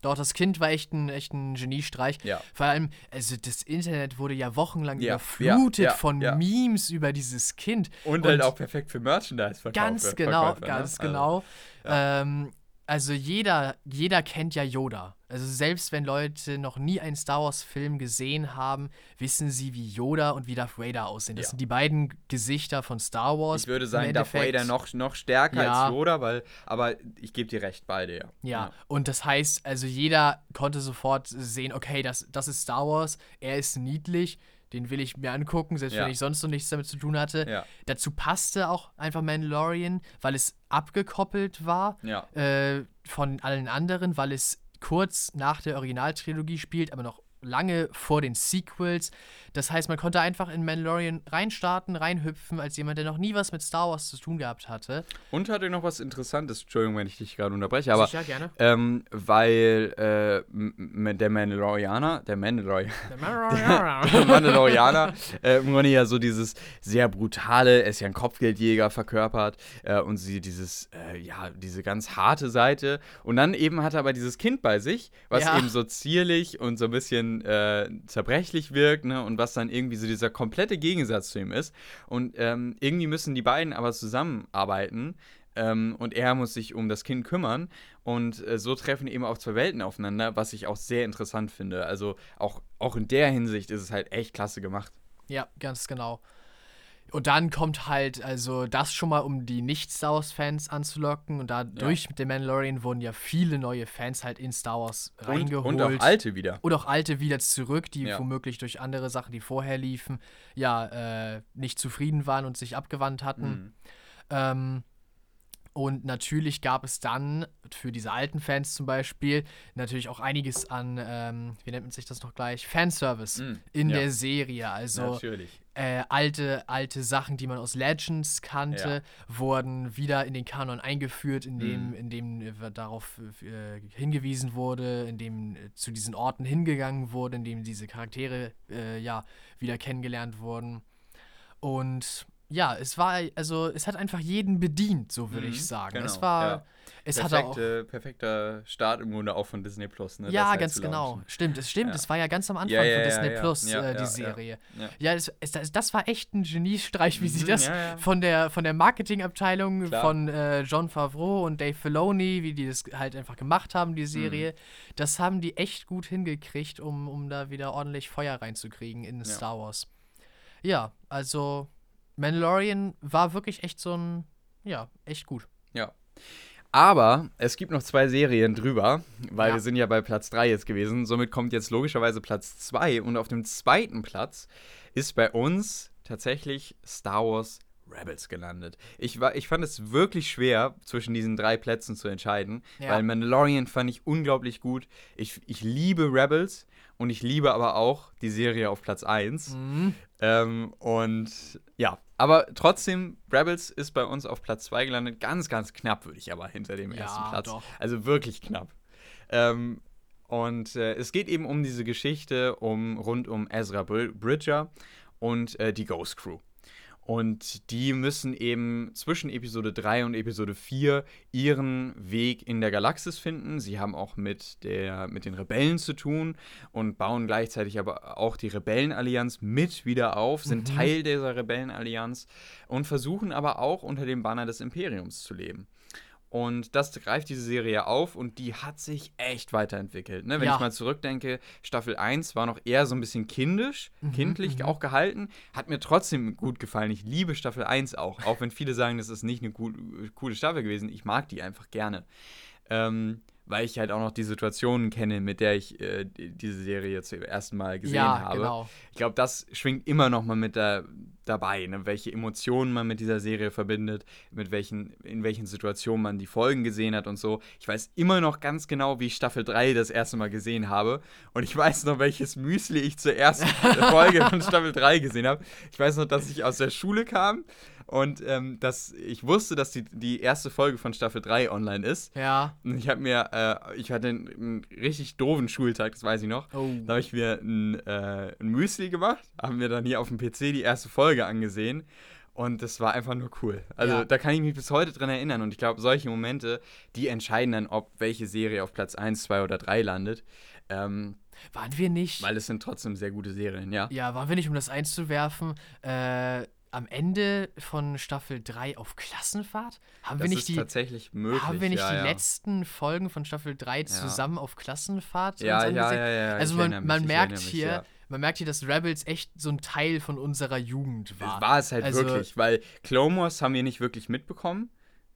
Doch, das Kind war echt ein, echt ein Geniestreich. Ja. Vor allem, also das Internet wurde ja wochenlang ja. überflutet ja, von Memes über dieses Kind. Und, und halt auch perfekt für Merchandise verkauft. Ganz genau, Verkäufer, ganz ne? genau. Also, ähm, also jeder, jeder kennt ja Yoda. Also selbst wenn Leute noch nie einen Star Wars-Film gesehen haben, wissen sie, wie Yoda und wie Darth Vader aussehen. Das ja. sind die beiden Gesichter von Star Wars. Ich würde sagen, Darth Vader noch, noch stärker ja. als Yoda, weil, aber ich gebe dir recht, beide, ja. ja. ja. und das heißt, also jeder konnte sofort sehen, okay, das, das ist Star Wars, er ist niedlich, den will ich mir angucken, selbst ja. wenn ich sonst noch nichts damit zu tun hatte. Ja. Dazu passte auch einfach Mandalorian, weil es abgekoppelt war ja. äh, von allen anderen, weil es kurz nach der Originaltrilogie spielt, aber noch lange vor den Sequels. Das heißt, man konnte einfach in Mandalorian reinstarten, reinhüpfen, als jemand, der noch nie was mit Star Wars zu tun gehabt hatte. Und hatte noch was Interessantes, Entschuldigung, wenn ich dich gerade unterbreche, aber Sicher, gerne. Ähm, weil äh, der Mandalorianer, der Mandalorianer, der Mandalorianer, der Mandalorianer äh, im Grunde ja so dieses sehr brutale, er ist ja ein Kopfgeldjäger verkörpert äh, und sie dieses, äh, ja, diese ganz harte Seite und dann eben hat er aber dieses Kind bei sich, was ja. eben so zierlich und so ein bisschen äh, zerbrechlich wirkt, ne, und was dann irgendwie so dieser komplette Gegensatz zu ihm ist. Und ähm, irgendwie müssen die beiden aber zusammenarbeiten. Ähm, und er muss sich um das Kind kümmern. Und äh, so treffen eben auch zwei Welten aufeinander, was ich auch sehr interessant finde. Also auch, auch in der Hinsicht ist es halt echt klasse gemacht. Ja, ganz genau. Und dann kommt halt, also das schon mal, um die Nicht-Star Wars-Fans anzulocken. Und dadurch ja. mit dem Mandalorian wurden ja viele neue Fans halt in Star Wars und, reingeholt. Und auch alte wieder. Und auch alte wieder zurück, die ja. womöglich durch andere Sachen, die vorher liefen, ja, äh, nicht zufrieden waren und sich abgewandt hatten. Mhm. Ähm, und natürlich gab es dann für diese alten Fans zum Beispiel natürlich auch einiges an, ähm, wie nennt man sich das noch gleich, Fanservice mm, in ja. der Serie. Also äh, alte, alte Sachen, die man aus Legends kannte, ja. wurden wieder in den Kanon eingeführt, indem, mm. indem äh, darauf äh, hingewiesen wurde, indem äh, zu diesen Orten hingegangen wurde, indem diese Charaktere äh, ja wieder kennengelernt wurden. Und ja, es war, also es hat einfach jeden bedient, so würde mhm, ich sagen. Genau, es war, ja. es Perfekte, auch. Perfekter Start im Grunde auch von Disney Plus, ne? Ja, halt ganz genau. Stimmt, es stimmt. Es war ja ganz am Anfang ja, ja, von Disney Plus, äh, die Serie. Ja, es, es, das war echt ein Geniestreich, wie mhm, sie das von der, von der Marketingabteilung von äh, John Favreau und Dave Filoni, wie die das halt einfach gemacht haben, die Serie. Mhm. Das haben die echt gut hingekriegt, um, um da wieder ordentlich Feuer reinzukriegen in Star Wars. Ja, also Mandalorian war wirklich echt so ein, ja, echt gut. Ja. Aber es gibt noch zwei Serien drüber, weil ja. wir sind ja bei Platz 3 jetzt gewesen. Somit kommt jetzt logischerweise Platz 2. Und auf dem zweiten Platz ist bei uns tatsächlich Star Wars Rebels gelandet. Ich, war, ich fand es wirklich schwer, zwischen diesen drei Plätzen zu entscheiden, ja. weil Mandalorian fand ich unglaublich gut. Ich, ich liebe Rebels und ich liebe aber auch die Serie auf Platz 1. Mhm. Ähm, und ja, aber trotzdem, Rebels ist bei uns auf Platz 2 gelandet. Ganz, ganz knapp, würde ich aber hinter dem ja, ersten Platz. Doch. Also wirklich knapp. Ähm, und äh, es geht eben um diese Geschichte um, rund um Ezra Bridger und äh, die Ghost Crew. Und die müssen eben zwischen Episode 3 und Episode 4 ihren Weg in der Galaxis finden. Sie haben auch mit, der, mit den Rebellen zu tun und bauen gleichzeitig aber auch die Rebellenallianz mit wieder auf, sind mhm. Teil dieser Rebellenallianz und versuchen aber auch unter dem Banner des Imperiums zu leben. Und das greift diese Serie auf und die hat sich echt weiterentwickelt. Ne? Wenn ja. ich mal zurückdenke, Staffel 1 war noch eher so ein bisschen kindisch, mhm, kindlich mhm. auch gehalten. Hat mir trotzdem gut gefallen. Ich liebe Staffel 1 auch. Auch wenn viele sagen, das ist nicht eine gut, coole Staffel gewesen. Ich mag die einfach gerne. Ähm, weil ich halt auch noch die Situationen kenne, mit der ich äh, diese Serie zum ersten Mal gesehen ja, habe. Genau. Ich glaube, das schwingt immer noch mal mit, der, dabei, ne? welche Emotionen man mit dieser Serie verbindet, mit welchen, in welchen Situationen man die Folgen gesehen hat und so. Ich weiß immer noch ganz genau, wie ich Staffel 3 das erste Mal gesehen habe. Und ich weiß noch, welches Müsli ich zur ersten Folge von Staffel 3 gesehen habe. Ich weiß noch, dass ich aus der Schule kam und ähm, dass ich wusste, dass die, die erste Folge von Staffel 3 online ist. Ja. Und ich habe mir, äh, ich hatte einen, einen, richtig doofen Schultag, das weiß ich noch. Oh. Da habe ich mir ein, äh, ein Müsli gemacht, haben mir dann hier auf dem PC die erste Folge angesehen. Und das war einfach nur cool. Also ja. da kann ich mich bis heute dran erinnern. Und ich glaube, solche Momente, die entscheiden dann, ob welche Serie auf Platz 1, 2 oder 3 landet. Ähm, waren wir nicht. Weil es sind trotzdem sehr gute Serien, ja. Ja, waren wir nicht, um das einzuwerfen, äh, am Ende von Staffel 3 auf Klassenfahrt? Haben das wir nicht die, tatsächlich möglich. Haben wir nicht ja, die ja. letzten Folgen von Staffel 3 zusammen auf Klassenfahrt ja, ja, ja, ja, Also man, man merkt mich, hier, man merkt hier, dass Rebels echt so ein Teil von unserer Jugend war. War es halt also, wirklich, weil Wars haben wir nicht wirklich mitbekommen.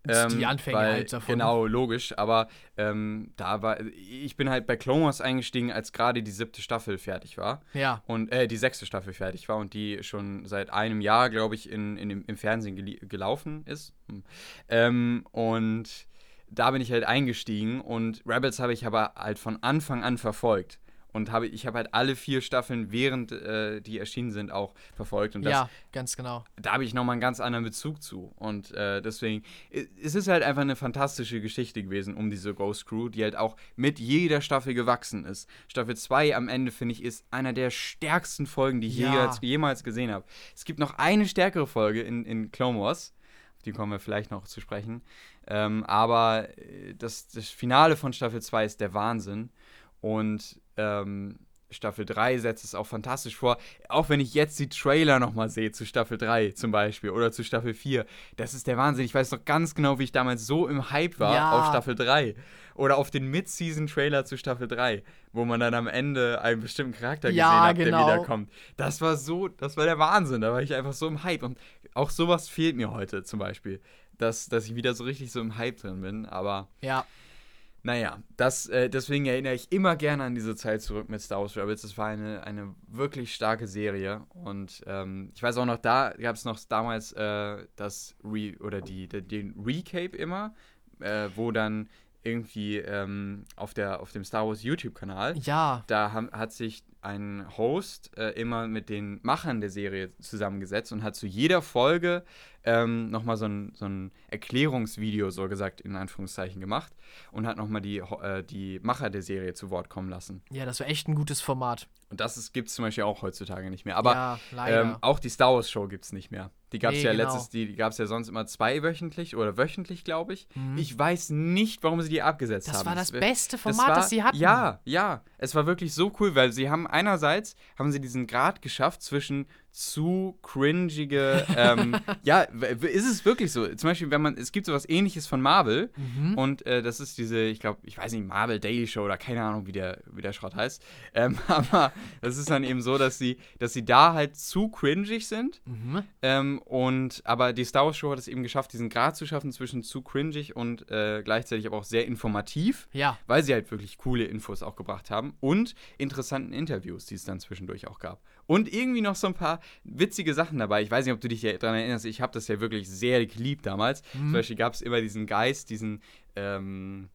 Ähm, die Anfänge weil, halt davon. Genau, logisch. Aber ähm, da war, ich bin halt bei Clone Wars eingestiegen, als gerade die siebte Staffel fertig war. Ja. Und äh, die sechste Staffel fertig war und die schon seit einem Jahr, glaube ich, in, in, im Fernsehen gelaufen ist. Hm. Ähm, und da bin ich halt eingestiegen und Rebels habe ich aber halt von Anfang an verfolgt und habe ich habe halt alle vier Staffeln während äh, die erschienen sind auch verfolgt. Und das, ja ganz genau. Da habe ich noch mal einen ganz anderen Bezug zu. Und äh, deswegen es ist halt einfach eine fantastische Geschichte gewesen um diese Ghost Crew die halt auch mit jeder Staffel gewachsen ist. Staffel 2 am Ende finde ich ist einer der stärksten Folgen die ich ja. jemals, jemals gesehen habe. Es gibt noch eine stärkere Folge in, in Clone Wars. Die kommen wir vielleicht noch zu sprechen. Ähm, aber äh, das, das Finale von Staffel 2 ist der Wahnsinn und ähm, Staffel 3 setzt es auch fantastisch vor. Auch wenn ich jetzt die Trailer nochmal sehe zu Staffel 3 zum Beispiel oder zu Staffel 4. Das ist der Wahnsinn. Ich weiß noch ganz genau, wie ich damals so im Hype war ja. auf Staffel 3. Oder auf den Mid-Season-Trailer zu Staffel 3, wo man dann am Ende einen bestimmten Charakter ja, gesehen hat, genau. der wiederkommt. Das war so, das war der Wahnsinn. Da war ich einfach so im Hype. Und auch sowas fehlt mir heute zum Beispiel. Dass, dass ich wieder so richtig so im Hype drin bin. Aber. Ja. Naja, das, äh, deswegen erinnere ich immer gerne an diese Zeit zurück mit Star Wars Rebels. Das war eine, eine wirklich starke Serie. Und ähm, ich weiß auch noch, da gab es noch damals äh, das Re oder die, die, den Recape immer, äh, wo dann irgendwie ähm, auf, der, auf dem Star Wars YouTube-Kanal, ja. da haben, hat sich ein Host äh, immer mit den Machern der Serie zusammengesetzt und hat zu jeder Folge ähm, nochmal so ein, so ein Erklärungsvideo, so gesagt, in Anführungszeichen gemacht und hat nochmal die, äh, die Macher der Serie zu Wort kommen lassen. Ja, das war echt ein gutes Format. Und das gibt es zum Beispiel auch heutzutage nicht mehr. Aber ja, ähm, auch die Star Wars Show gibt es nicht mehr. Die gab es Nee, ja genau. letztes, die, die gab es ja sonst immer zweiwöchentlich oder wöchentlich, glaube ich. Mhm. Ich weiß nicht, warum sie die abgesetzt Das haben. war das Es- beste Format, war, das sie hatten. Ja, ja. Es war wirklich so cool, weil sie haben einerseits haben sie diesen Grad geschafft zwischen zu cringige, ähm, ja, ist es wirklich so. Zum Beispiel, wenn man, es gibt sowas ähnliches von Marvel Mhm. und äh, das ist diese, ich glaube, ich weiß nicht, Marvel Daily Show oder keine Ahnung, wie der, wie der Schrott heißt. Ähm, aber das ist dann eben so, dass sie, dass sie da halt zu cringig sind Mhm. ähm, und aber die Star Wars Show hat es eben geschafft, diesen Grad zu schaffen zwischen zu cringig und äh, gleichzeitig aber auch sehr informativ, Ja. weil sie halt wirklich coole Infos auch gebracht haben und interessanten Interviews, die es dann zwischendurch auch gab. Und irgendwie noch so ein paar witzige Sachen dabei. Ich weiß nicht, ob du dich daran erinnerst, ich habe das ja wirklich sehr geliebt damals. Zum Beispiel gab es immer diesen Geist, diesen, ähm,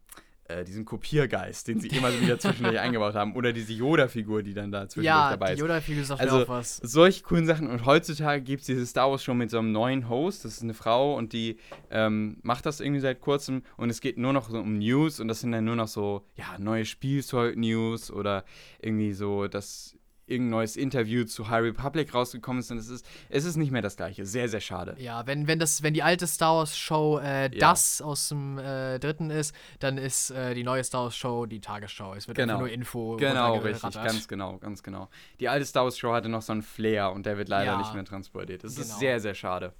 äh, diesen Kopiergeist, den sie immer so wieder zwischendurch eingebaut haben. Oder diese Yoda-Figur, die dann da zwischendurch Ja, dabei die ist. Yoda-Figur sagt Also, auch was. Solche coolen Sachen. Und heutzutage gibt es diese Star Wars Show mit so einem neuen Host. Das ist eine Frau und die ähm, macht das irgendwie seit kurzem. Und es geht nur noch so um News. Und das sind dann nur noch so, ja, neue Spielzeug-News oder irgendwie so, dass irgendein neues Interview zu High Republic rausgekommen ist. Und es ist, es ist nicht mehr das Gleiche. Sehr, sehr schade. Ja, wenn, wenn, das, wenn die alte Star Wars Show äh, das aus dem äh, dritten ist, dann ist äh, die neue Star Wars Show die Tagesschau. Es wird Genau. einfach nur Info. Genau, richtig, ganz genau, ganz genau. Die alte Star Wars Show hatte noch so einen Flair und der wird leider Ja. nicht mehr transportiert. Das ist Genau. sehr, sehr schade.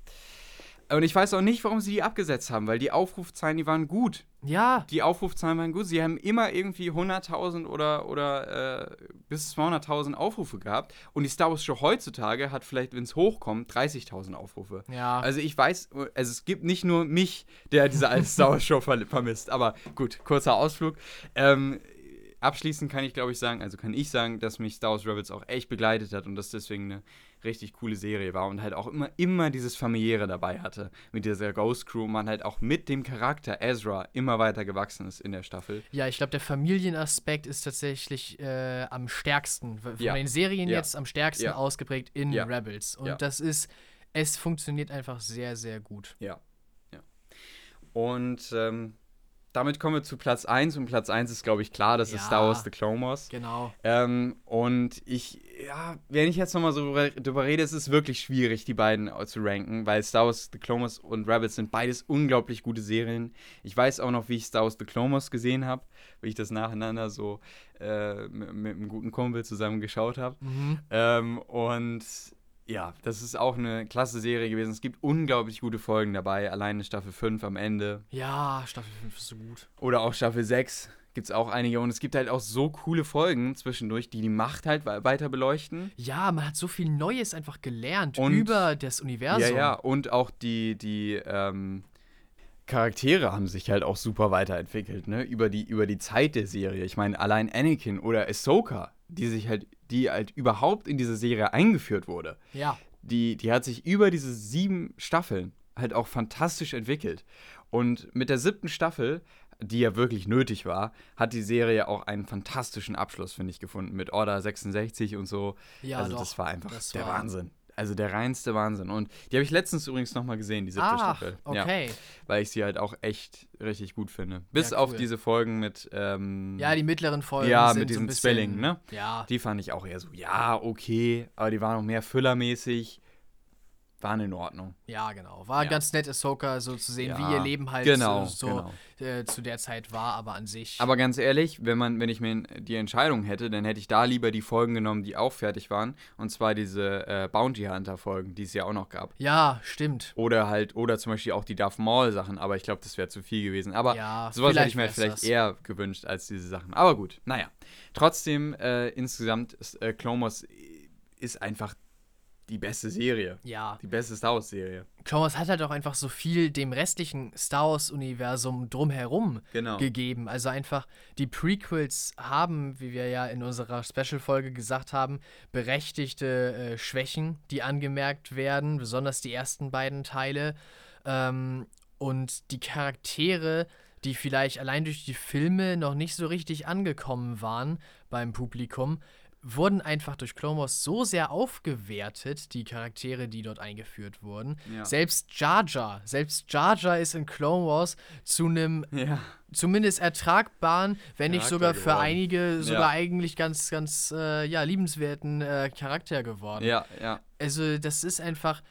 Und ich weiß auch nicht, warum sie die abgesetzt haben, weil die Aufrufzahlen, die waren gut. Ja, Die Aufrufzahlen waren gut. Sie haben immer irgendwie 100.000 oder, oder äh, bis 200.000 Aufrufe gehabt. Und die Star Wars Show heutzutage hat vielleicht, wenn es hochkommt, 30.000 Aufrufe. ja. Also ich weiß, also es gibt nicht nur mich, der diese alte Star Wars Show ver vermisst. Aber gut, kurzer Ausflug. Ähm, abschließend kann ich, glaube ich, sagen, also kann ich sagen, dass mich Star Wars Rebels auch echt begleitet hat und das deswegen eine richtig coole Serie war und halt auch immer, immer dieses Familiäre dabei hatte. Mit dieser Ghost Crew man halt auch mit dem Charakter Ezra immer weiter gewachsen ist in der Staffel. Ja, ich glaube, der Familienaspekt ist tatsächlich äh, am stärksten, von ja. den Serien ja. jetzt am stärksten ja. ausgeprägt in Rebels. Und das ist, es funktioniert einfach sehr, sehr gut. Ja. ja. Und ähm, damit kommen wir zu Platz 1 und Platz 1 ist, glaube ich, klar, das ja, ist Star Wars The Clone Wars. Genau. Ähm, und ich, ja, wenn ich jetzt nochmal so drüber rede, es ist wirklich schwierig, die beiden zu ranken, weil Star Wars The Clone Wars und Rabbits sind beides unglaublich gute Serien. Ich weiß auch noch, wie ich Star Wars The Clone Wars gesehen habe, wie ich das nacheinander so äh, mit, mit, einem guten Kumpel zusammen geschaut habe. Mhm. Ähm, und ja, das ist auch eine klasse Serie gewesen. Es gibt unglaublich gute Folgen dabei. Alleine Staffel 5 am Ende. Ja, Staffel 5 ist so gut. Oder auch Staffel 6 gibt es auch einige. Und es gibt halt auch so coole Folgen zwischendurch, die die Macht halt weiter beleuchten. Ja, man hat so viel Neues einfach gelernt und, über das Universum. Ja, ja. Und auch die, die ähm, Charaktere haben sich halt auch super weiterentwickelt, ne? Über die, über die Zeit der Serie. Ich meine, allein Anakin oder Ahsoka, die sich halt die halt überhaupt in diese Serie eingeführt wurde, ja. die, die hat sich über diese sieben Staffeln halt auch fantastisch entwickelt. Und mit der siebten Staffel, die ja wirklich nötig war, hat die Serie auch einen fantastischen Abschluss, finde ich, gefunden. Mit Order 66 und so. Ja, also doch, das war einfach das der war Wahnsinn. Also der reinste Wahnsinn. Und die habe ich letztens übrigens nochmal gesehen, die siebte Ach, Staffel. Okay. Ja, weil ich sie halt auch echt richtig gut finde. Bis ja, cool. auf diese Folgen mit. Ähm, ja, die mittleren Folgen. Ja, mit diesem so Spelling, ne? Ja. Die fand ich auch eher so, ja, okay. Aber die waren noch mehr füllermäßig waren in Ordnung. Ja, genau. War ja. ganz nett, Ahsoka so zu sehen, ja, wie ihr Leben halt genau, so, genau. Äh, zu der Zeit war, aber an sich. Aber ganz ehrlich, wenn man, wenn ich mir die Entscheidung hätte, dann hätte ich da lieber die Folgen genommen, die auch fertig waren. Und zwar diese äh, Bounty Hunter-Folgen, die es ja auch noch gab. Ja, stimmt. Oder halt, oder zum Beispiel auch die Darth Maul-Sachen, aber ich glaube, das wäre zu viel gewesen. Aber ja, sowas hätte ich mir vielleicht das. eher gewünscht als diese Sachen. Aber gut, naja. Trotzdem, äh, insgesamt, ist, äh, Clone Wars ist einfach die beste Serie. Ja. Die beste Star Wars-Serie. Clone Wars hat halt auch einfach so viel dem restlichen Star Wars-Universum drumherum genau. gegeben. Also einfach, die Prequels haben, wie wir ja in unserer Special-Folge gesagt haben, berechtigte äh, Schwächen, die angemerkt werden, besonders die ersten beiden Teile. Ähm, und die Charaktere, die vielleicht allein durch die Filme noch nicht so richtig angekommen waren beim Publikum, wurden einfach durch Clone Wars so sehr aufgewertet, die Charaktere, die dort eingeführt wurden. Ja. Selbst Jar Jar, selbst Jar Jar ist in Clone Wars zu einem ja. zumindest ertragbaren, wenn nicht sogar für geworden. einige sogar ja. eigentlich ganz, ganz äh, ja, liebenswerten äh, Charakter geworden. Ja, ja. Also das ist einfach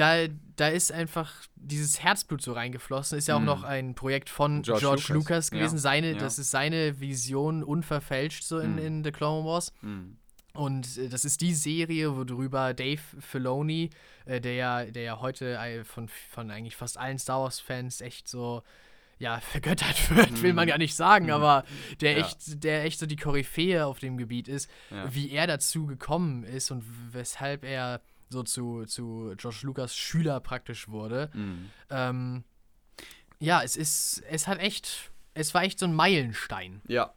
da, da ist einfach dieses Herzblut so reingeflossen. Ist ja auch mm. noch ein Projekt von George, George Lucas. Lucas. gewesen. Ja. Seine, ja. Das ist seine Vision unverfälscht so in, mm. in The Clone Wars. Mm. Und äh, das ist die Serie, worüber Dave Filoni, äh, der, ja, der ja heute äh, von, von eigentlich fast allen Star Wars-Fans echt so ja, vergöttert wird, will man gar nicht sagen, aber der ja. echt, der echt so die Koryphäe auf dem Gebiet ist, wie er dazu gekommen ist und weshalb er so zu, zu George Lucas Schüler praktisch wurde. Mhm. Ähm, ja, es ist, es hat echt, es war echt so ein Meilenstein. Ja.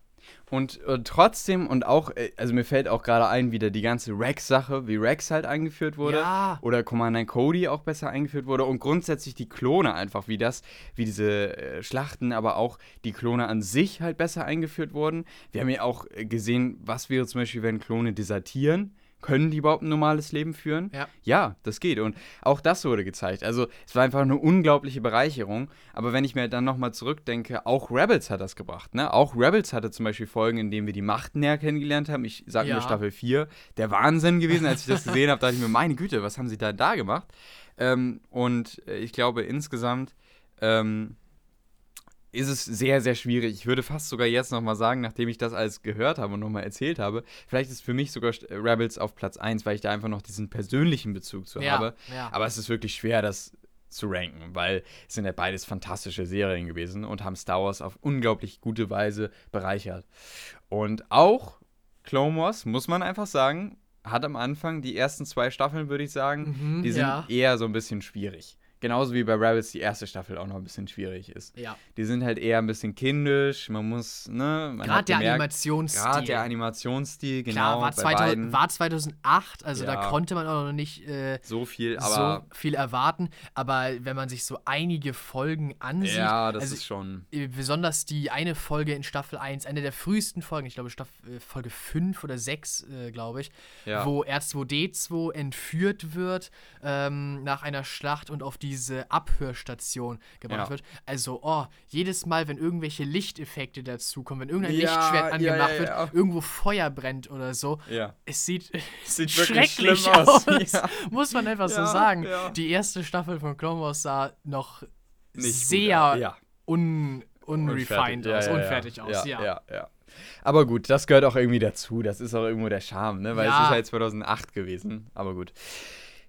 Und äh, trotzdem und auch, äh, also mir fällt auch gerade ein, wieder die ganze Rex-Sache, wie Rex halt eingeführt wurde. Ja. Oder Commander Cody auch besser eingeführt wurde. Und grundsätzlich die Klone einfach, wie das, wie diese äh, Schlachten, aber auch die Klone an sich halt besser eingeführt wurden. Wir haben ja auch äh, gesehen, was wäre zum Beispiel, wenn Klone desertieren können die überhaupt ein normales Leben führen? Ja. Ja, das geht. Und auch das wurde gezeigt. Also es war einfach eine unglaubliche Bereicherung. Aber wenn ich mir dann nochmal zurückdenke, auch Rebels hat das gebracht. Ne? Auch Rebels hatte zum Beispiel Folgen, in denen wir die Macht näher kennengelernt haben. Ich sage ja. nur Staffel 4. Der Wahnsinn gewesen, als ich das gesehen habe, dachte ich mir, meine Güte, was haben sie da da gemacht? Ähm, und äh, ich glaube insgesamt ähm, ist es sehr, sehr schwierig. Ich würde fast sogar jetzt nochmal sagen, nachdem ich das alles gehört habe und nochmal erzählt habe, vielleicht ist für mich sogar äh, Rebels auf Platz 1, weil ich da einfach noch diesen persönlichen Bezug zu ja, habe. Ja. Aber es ist wirklich schwer, das zu ranken, weil es sind ja beides fantastische Serien gewesen und haben Star Wars auf unglaublich gute Weise bereichert. Und auch Clone Wars, muss man einfach sagen, hat am Anfang die ersten zwei Staffeln, würde ich sagen, mhm, die sind ja. eher so ein bisschen schwierig genauso wie bei Rebels die erste Staffel auch noch ein bisschen schwierig ist. Ja. Die sind halt eher ein bisschen kindisch, man muss, ne? Gerade der Animationsstil. Gerade der Animationsstil, genau. Klar, war, 2000, war 2008, also Ja. da konnte man auch noch nicht äh, so viel, aber so viel erwarten. Aber wenn man sich so einige Folgen ansieht, ja, das also ist schon. äh, besonders die eine Folge in Staffel 1, eine der frühesten Folgen, ich glaube Staffel, äh, Folge 5 oder 6, äh, glaube ich, Ja. wo R2D2 entführt wird ähm, nach einer Schlacht und auf diese Abhörstation gebracht Ja. wird. Also, oh, jedes Mal, wenn irgendwelche Lichteffekte dazukommen, wenn irgendein Ja, Lichtschwert angemacht ja, wird, irgendwo Feuer brennt oder so, es sieht, es Sieht schrecklich aus. aus. Muss man einfach so sagen. Die erste Staffel von Clone Wars sah noch Nicht sehr un, unrefined aus, unfertig aus, ja, ja. Aber gut, das gehört auch irgendwie dazu. Das ist auch irgendwo der Charme, ne? Weil Ja. es ist halt 2008 gewesen. Aber gut.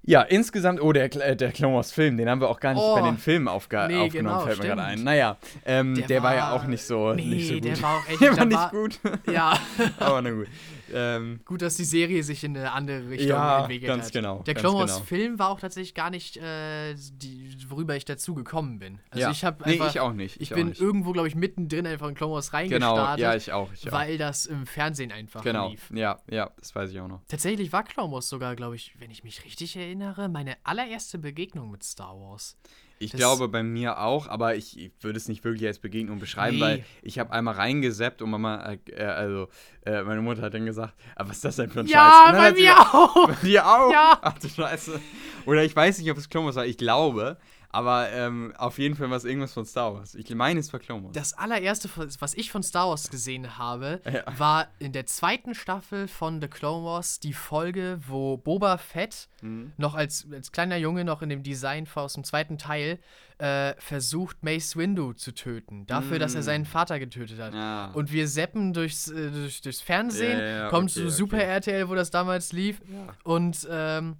Ja, insgesamt, oh, der, äh, der Clone Wars Film, den haben wir auch gar nicht Oh. bei den Filmen aufge Nee, aufgenommen, genau, fällt mir gerade ein. Naja, ähm, der, Der war, ja war- auch nicht so, Nee, nicht so gut. der war auch echt der war nicht war- gut. Ja, Aber na gut. Ähm, gut, dass die Serie sich in eine andere Richtung Ja, entwickelt ganz hat. genau, Der Clone Wars genau. Film war auch tatsächlich gar nicht, äh, die, worüber ich dazu gekommen bin. Also ja. ich habe nee, ich auch nicht. ich auch bin nicht. irgendwo, glaube ich, mittendrin einfach in Clone Wars Genau, reingestartet, ja, ich auch. Ich auch. weil das im Fernsehen einfach Genau, lief. ja, ja, das weiß ich auch noch. Tatsächlich war Clone Wars sogar, glaube ich, wenn ich mich richtig erinnere, meine allererste Begegnung mit Star Wars. Ich Das- glaube bei mir auch, aber ich, ich würde es nicht wirklich als Begegnung beschreiben, Nee. weil ich habe einmal reingeseppt und Mama, äh, also äh, meine Mutter hat dann gesagt, ah, was ist das denn für ein Scheiß? Ja, Und dann bei sie mir gesagt, auch. Bei dir auch? Ja. Ach du Scheiße. Oder ich weiß nicht, ob es Wars war, ich glaube, aber ähm, auf jeden Fall war es irgendwas von Star Wars. Ich meine, es war Clone Wars. Das allererste, was ich von Star Wars gesehen habe, Ja. war in der zweiten Staffel von The Clone Wars die Folge, wo Boba Fett Mhm. noch als, als kleiner Junge noch in dem Design aus dem zweiten Teil äh, versucht, Mace Windu zu töten. Dafür, dass er Mhm. seinen Vater getötet hat. Ja. Und wir seppen durchs, äh, durch, durchs Fernsehen, Ja, kommt okay, zu Super okay. RTL, wo das damals lief. Und, ähm,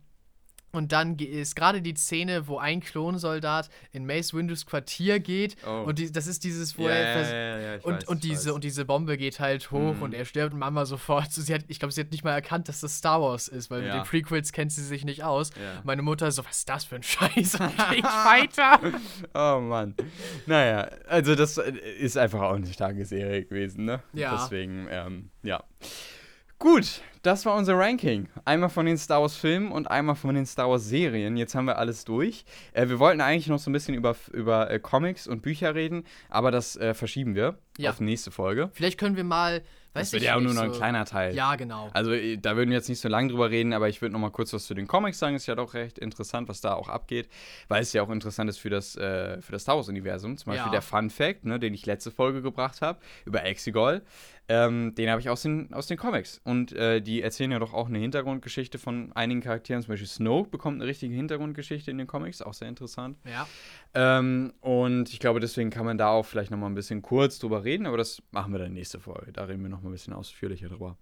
und dann ist gerade die Szene, wo ein Klonsoldat in Mace Windus Quartier geht. Oh. Und die, das ist dieses, wo ja, er. ja, ja, ich und, weiß, und, ich diese, weiß. und diese Bombe geht halt hoch Mhm. und er stirbt und Mama sofort. Sie hat, ich glaube, sie hat nicht mal erkannt, dass das Star Wars ist, weil mit den Prequels kennt sie sich nicht aus. Meine Mutter so, was ist das für ein Scheiß? Und geht weiter. Oh Mann. Naja, also das äh, ist einfach auch eine starke Serie gewesen, ne? Ja. Deswegen, ähm, ja. Gut, das war unser Ranking. Einmal von den Star Wars Filmen und einmal von den Star Wars Serien. Jetzt haben wir alles durch. Äh, wir wollten eigentlich noch so ein bisschen über, über äh, Comics und Bücher reden, aber das äh, verschieben wir Ja. auf nächste Folge. Vielleicht können wir mal, weiß Das wird ja auch nur noch ein so- kleiner Teil. Ja, genau. Also äh, da würden wir jetzt nicht so lange drüber reden, aber ich würde noch mal kurz was zu den Comics sagen. Ist ja doch recht interessant, was da auch abgeht, weil es ja auch interessant ist für das, äh, für das Star Wars-Universum. Zum Beispiel Ja. der Fun Fact, ne, den ich letzte Folge gebracht habe, über Exegol. Ähm, den habe ich aus den, aus den Comics. Und äh, die erzählen ja doch auch eine Hintergrundgeschichte von einigen Charakteren. Zum Beispiel Snoke bekommt eine richtige Hintergrundgeschichte in den Comics, auch sehr interessant. ja. Ähm, und ich glaube, deswegen kann man da auch vielleicht noch mal ein bisschen kurz drüber reden, aber das machen wir dann nächste Folge. Da reden wir noch mal ein bisschen ausführlicher drüber.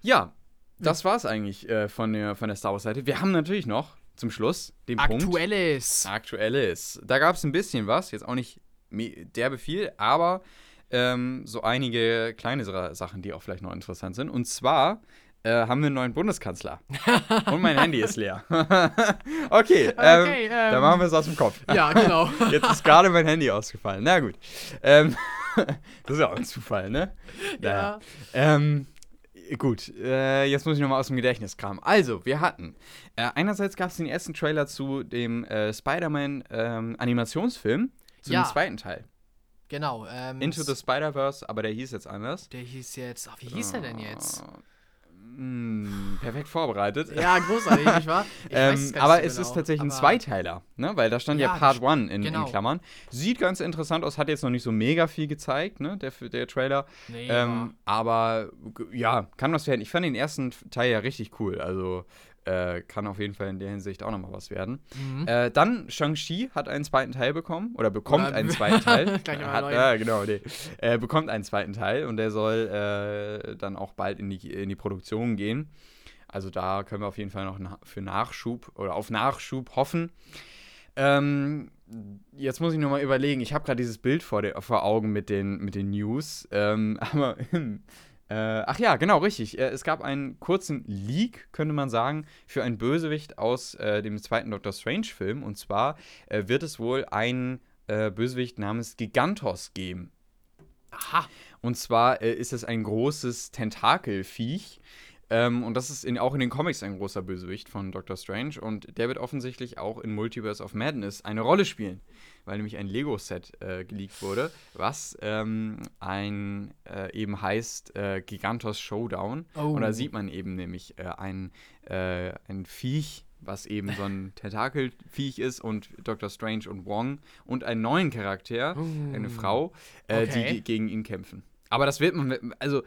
Ja, das war's eigentlich äh, von, der, von der Star Wars-Seite. Wir haben natürlich noch zum Schluss den Punkt Aktuelles. Aktuelles. Da gab es ein bisschen was, jetzt auch nicht derbe viel, aber ähm, so einige kleine Sa- Sachen, die auch vielleicht noch interessant sind. Und zwar äh, haben wir einen neuen Bundeskanzler. Und mein Handy ist leer. okay, ähm, Okay, ähm, da machen wir es aus dem Kopf. Ja, genau. Jetzt ist gerade mein Handy ausgefallen. Na gut. Ähm, das ist ja auch ein Zufall, ne? Naja. Ähm, gut, äh, jetzt muss ich nochmal aus dem Gedächtnis kramen. Also, wir hatten, äh, einerseits gab es den ersten Trailer zu dem äh, Spider-Man-Animationsfilm, zu Ja. dem zweiten Teil. Genau. Ähm, Into the Spider-Verse, aber der hieß jetzt anders. Der hieß jetzt. Ach, wie hieß er denn jetzt? Mm, perfekt vorbereitet. Ja, großartig, nicht wahr? Ich Ähm, aber so es genau, ist tatsächlich ein aber- Zweiteiler, ne? weil da stand ja, Ja, Part 1 in, genau. in Klammern. Sieht ganz interessant aus, hat jetzt noch nicht so mega viel gezeigt, ne? der, der Trailer. Nee, Ähm, aber g- ja, kann was werden. Ich fand den ersten Teil ja richtig cool. Also äh, kann auf jeden Fall in der Hinsicht auch nochmal was werden. Mhm. Äh, dann Shang-Chi hat einen zweiten Teil bekommen oder bekommt Oder- einen zweiten Teil. Hat, ja, genau, nee. äh, bekommt einen zweiten Teil und der soll äh, dann auch bald in die, in die Produktion gehen. Also da können wir auf jeden Fall noch na für Nachschub oder auf Nachschub hoffen. Ähm, jetzt muss ich nur mal überlegen. Ich habe gerade dieses Bild vor, der, vor Augen mit den, mit den News. Ähm, aber Äh, ach ja, genau, richtig. Äh, es gab einen kurzen Leak, könnte man sagen, für einen Bösewicht aus äh, dem zweiten Doctor Strange-Film. Und zwar äh, wird es wohl einen äh, Bösewicht namens Gigantos geben. Aha. Und zwar äh, ist es ein großes Tentakelviech. Ähm, und das ist in, auch in den Comics ein großer Bösewicht von Doctor Strange. Und der wird offensichtlich auch in Multiverse of Madness eine Rolle spielen weil nämlich ein Lego-Set äh, geleakt wurde, was ähm, ein äh, eben heißt äh, Gigantos Showdown. Oh. Und da sieht man eben nämlich äh, ein, äh, ein Viech, was eben so ein Tentakelviech ist und Dr. Strange und Wong und einen neuen Charakter, uh. eine Frau, äh, okay. die gegen ihn kämpfen. Aber das wird man, also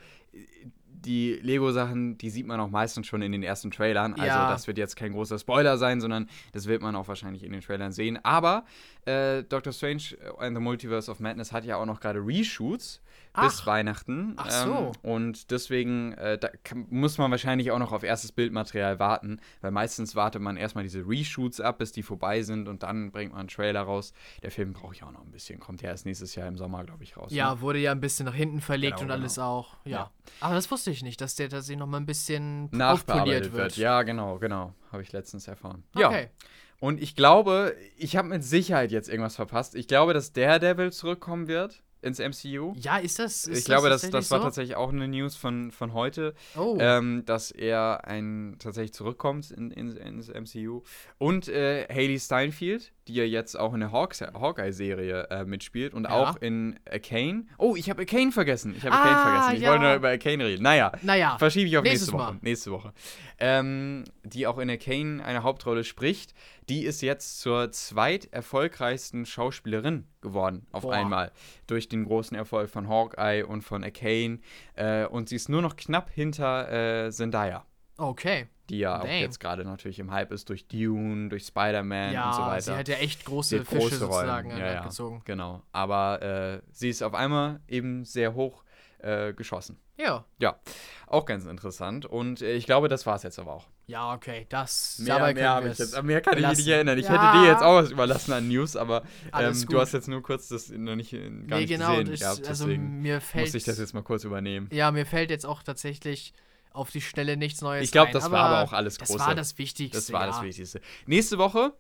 die Lego-Sachen, die sieht man auch meistens schon in den ersten Trailern. Also ja. das wird jetzt kein großer Spoiler sein, sondern das wird man auch wahrscheinlich in den Trailern sehen. Aber äh, Doctor Strange and the Multiverse of Madness hat ja auch noch gerade Reshoots Ach. bis Weihnachten. Ach so. Ähm, und deswegen äh, kann, muss man wahrscheinlich auch noch auf erstes Bildmaterial warten, weil meistens wartet man erstmal diese Reshoots ab, bis die vorbei sind und dann bringt man einen Trailer raus. Der Film brauche ich auch noch ein bisschen. Kommt ja erst nächstes Jahr im Sommer, glaube ich, raus. Ja, ne? wurde ja ein bisschen nach hinten verlegt genau, und alles genau. auch. Ja. ja. Aber das wusste ich nicht, dass der tatsächlich noch mal ein bisschen nachpoliert wird. wird. Ja, genau, genau. Habe ich letztens erfahren. Okay. Ja. Und ich glaube, ich habe mit Sicherheit jetzt irgendwas verpasst. Ich glaube, dass Daredevil zurückkommen wird ins MCU. Ja, ist das? Ist ich glaube, das, das war so? tatsächlich auch eine News von, von heute, oh. ähm, dass er ein, tatsächlich zurückkommt in, in, ins MCU. Und äh, Haley Steinfeld, die ja jetzt auch in der Hawkeye-Serie äh, mitspielt und ja. auch in Arcane. Oh, ich habe Arcane vergessen. Ich habe ah, Arcane vergessen. Ich ja. wollte nur über Arcane reden. Naja, naja verschiebe ich auf nächste Woche. Mal. Nächste Woche. Ähm, die auch in Arcane eine Hauptrolle spricht. Die ist jetzt zur zweiterfolgreichsten Schauspielerin geworden auf Boah. einmal. Durch den großen Erfolg von Hawkeye und von Arcane. Äh, und sie ist nur noch knapp hinter äh, Zendaya. Okay die ja Dang. auch jetzt gerade natürlich im Hype ist durch Dune, durch Spider-Man ja, und so weiter. Sie hat ja echt große Fische große sozusagen ja, ja, gezogen. Genau. Aber äh, sie ist auf einmal eben sehr hoch äh, geschossen. Ja. Ja. Auch ganz interessant. Und äh, ich glaube, das war es jetzt aber auch. Ja, okay. Das mehr, dabei mehr, ich jetzt, mehr kann ich mich nicht erinnern. Ich ja. hätte dir jetzt auch was überlassen an News, aber ähm, du hast jetzt nur kurz das noch nicht gar nee, nicht genau, gesehen. Ich, also mir fällt, muss ich das jetzt mal kurz übernehmen. Ja, mir fällt jetzt auch tatsächlich auf die Stelle nichts Neues Ich glaube, das war aber auch alles Große. Das war das Wichtigste. Das war ja. das Wichtigste. Nächste Woche,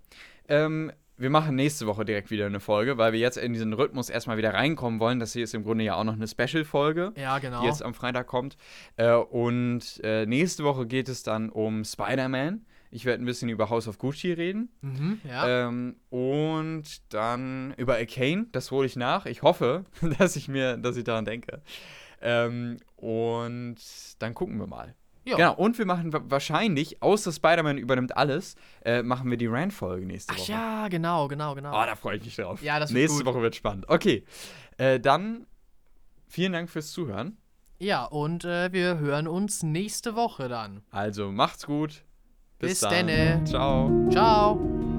ähm, wir machen nächste Woche direkt wieder eine Folge, weil wir jetzt in diesen Rhythmus erstmal wieder reinkommen wollen. Das hier ist im Grunde ja auch noch eine Special-Folge, ja, genau. die jetzt am Freitag kommt. Äh, und äh, nächste Woche geht es dann um Spider-Man. Ich werde ein bisschen über House of Gucci reden. Mhm, ja. ähm, und dann über Arcane, das hole ich nach. Ich hoffe, dass ich mir, dass ich daran denke. Ähm, und dann gucken wir mal. Ja. Genau, und wir machen wahrscheinlich, außer Spider-Man übernimmt alles, äh, machen wir die Rand-Folge nächste Woche. Ach ja, genau, genau, genau. Oh, da freue ich mich drauf. Ja, das wird Nächste gut. Woche wird spannend. Okay, äh, dann vielen Dank fürs Zuhören. Ja, und äh, wir hören uns nächste Woche dann. Also macht's gut. Bis, Bis dann. Denne. Ciao. Ciao.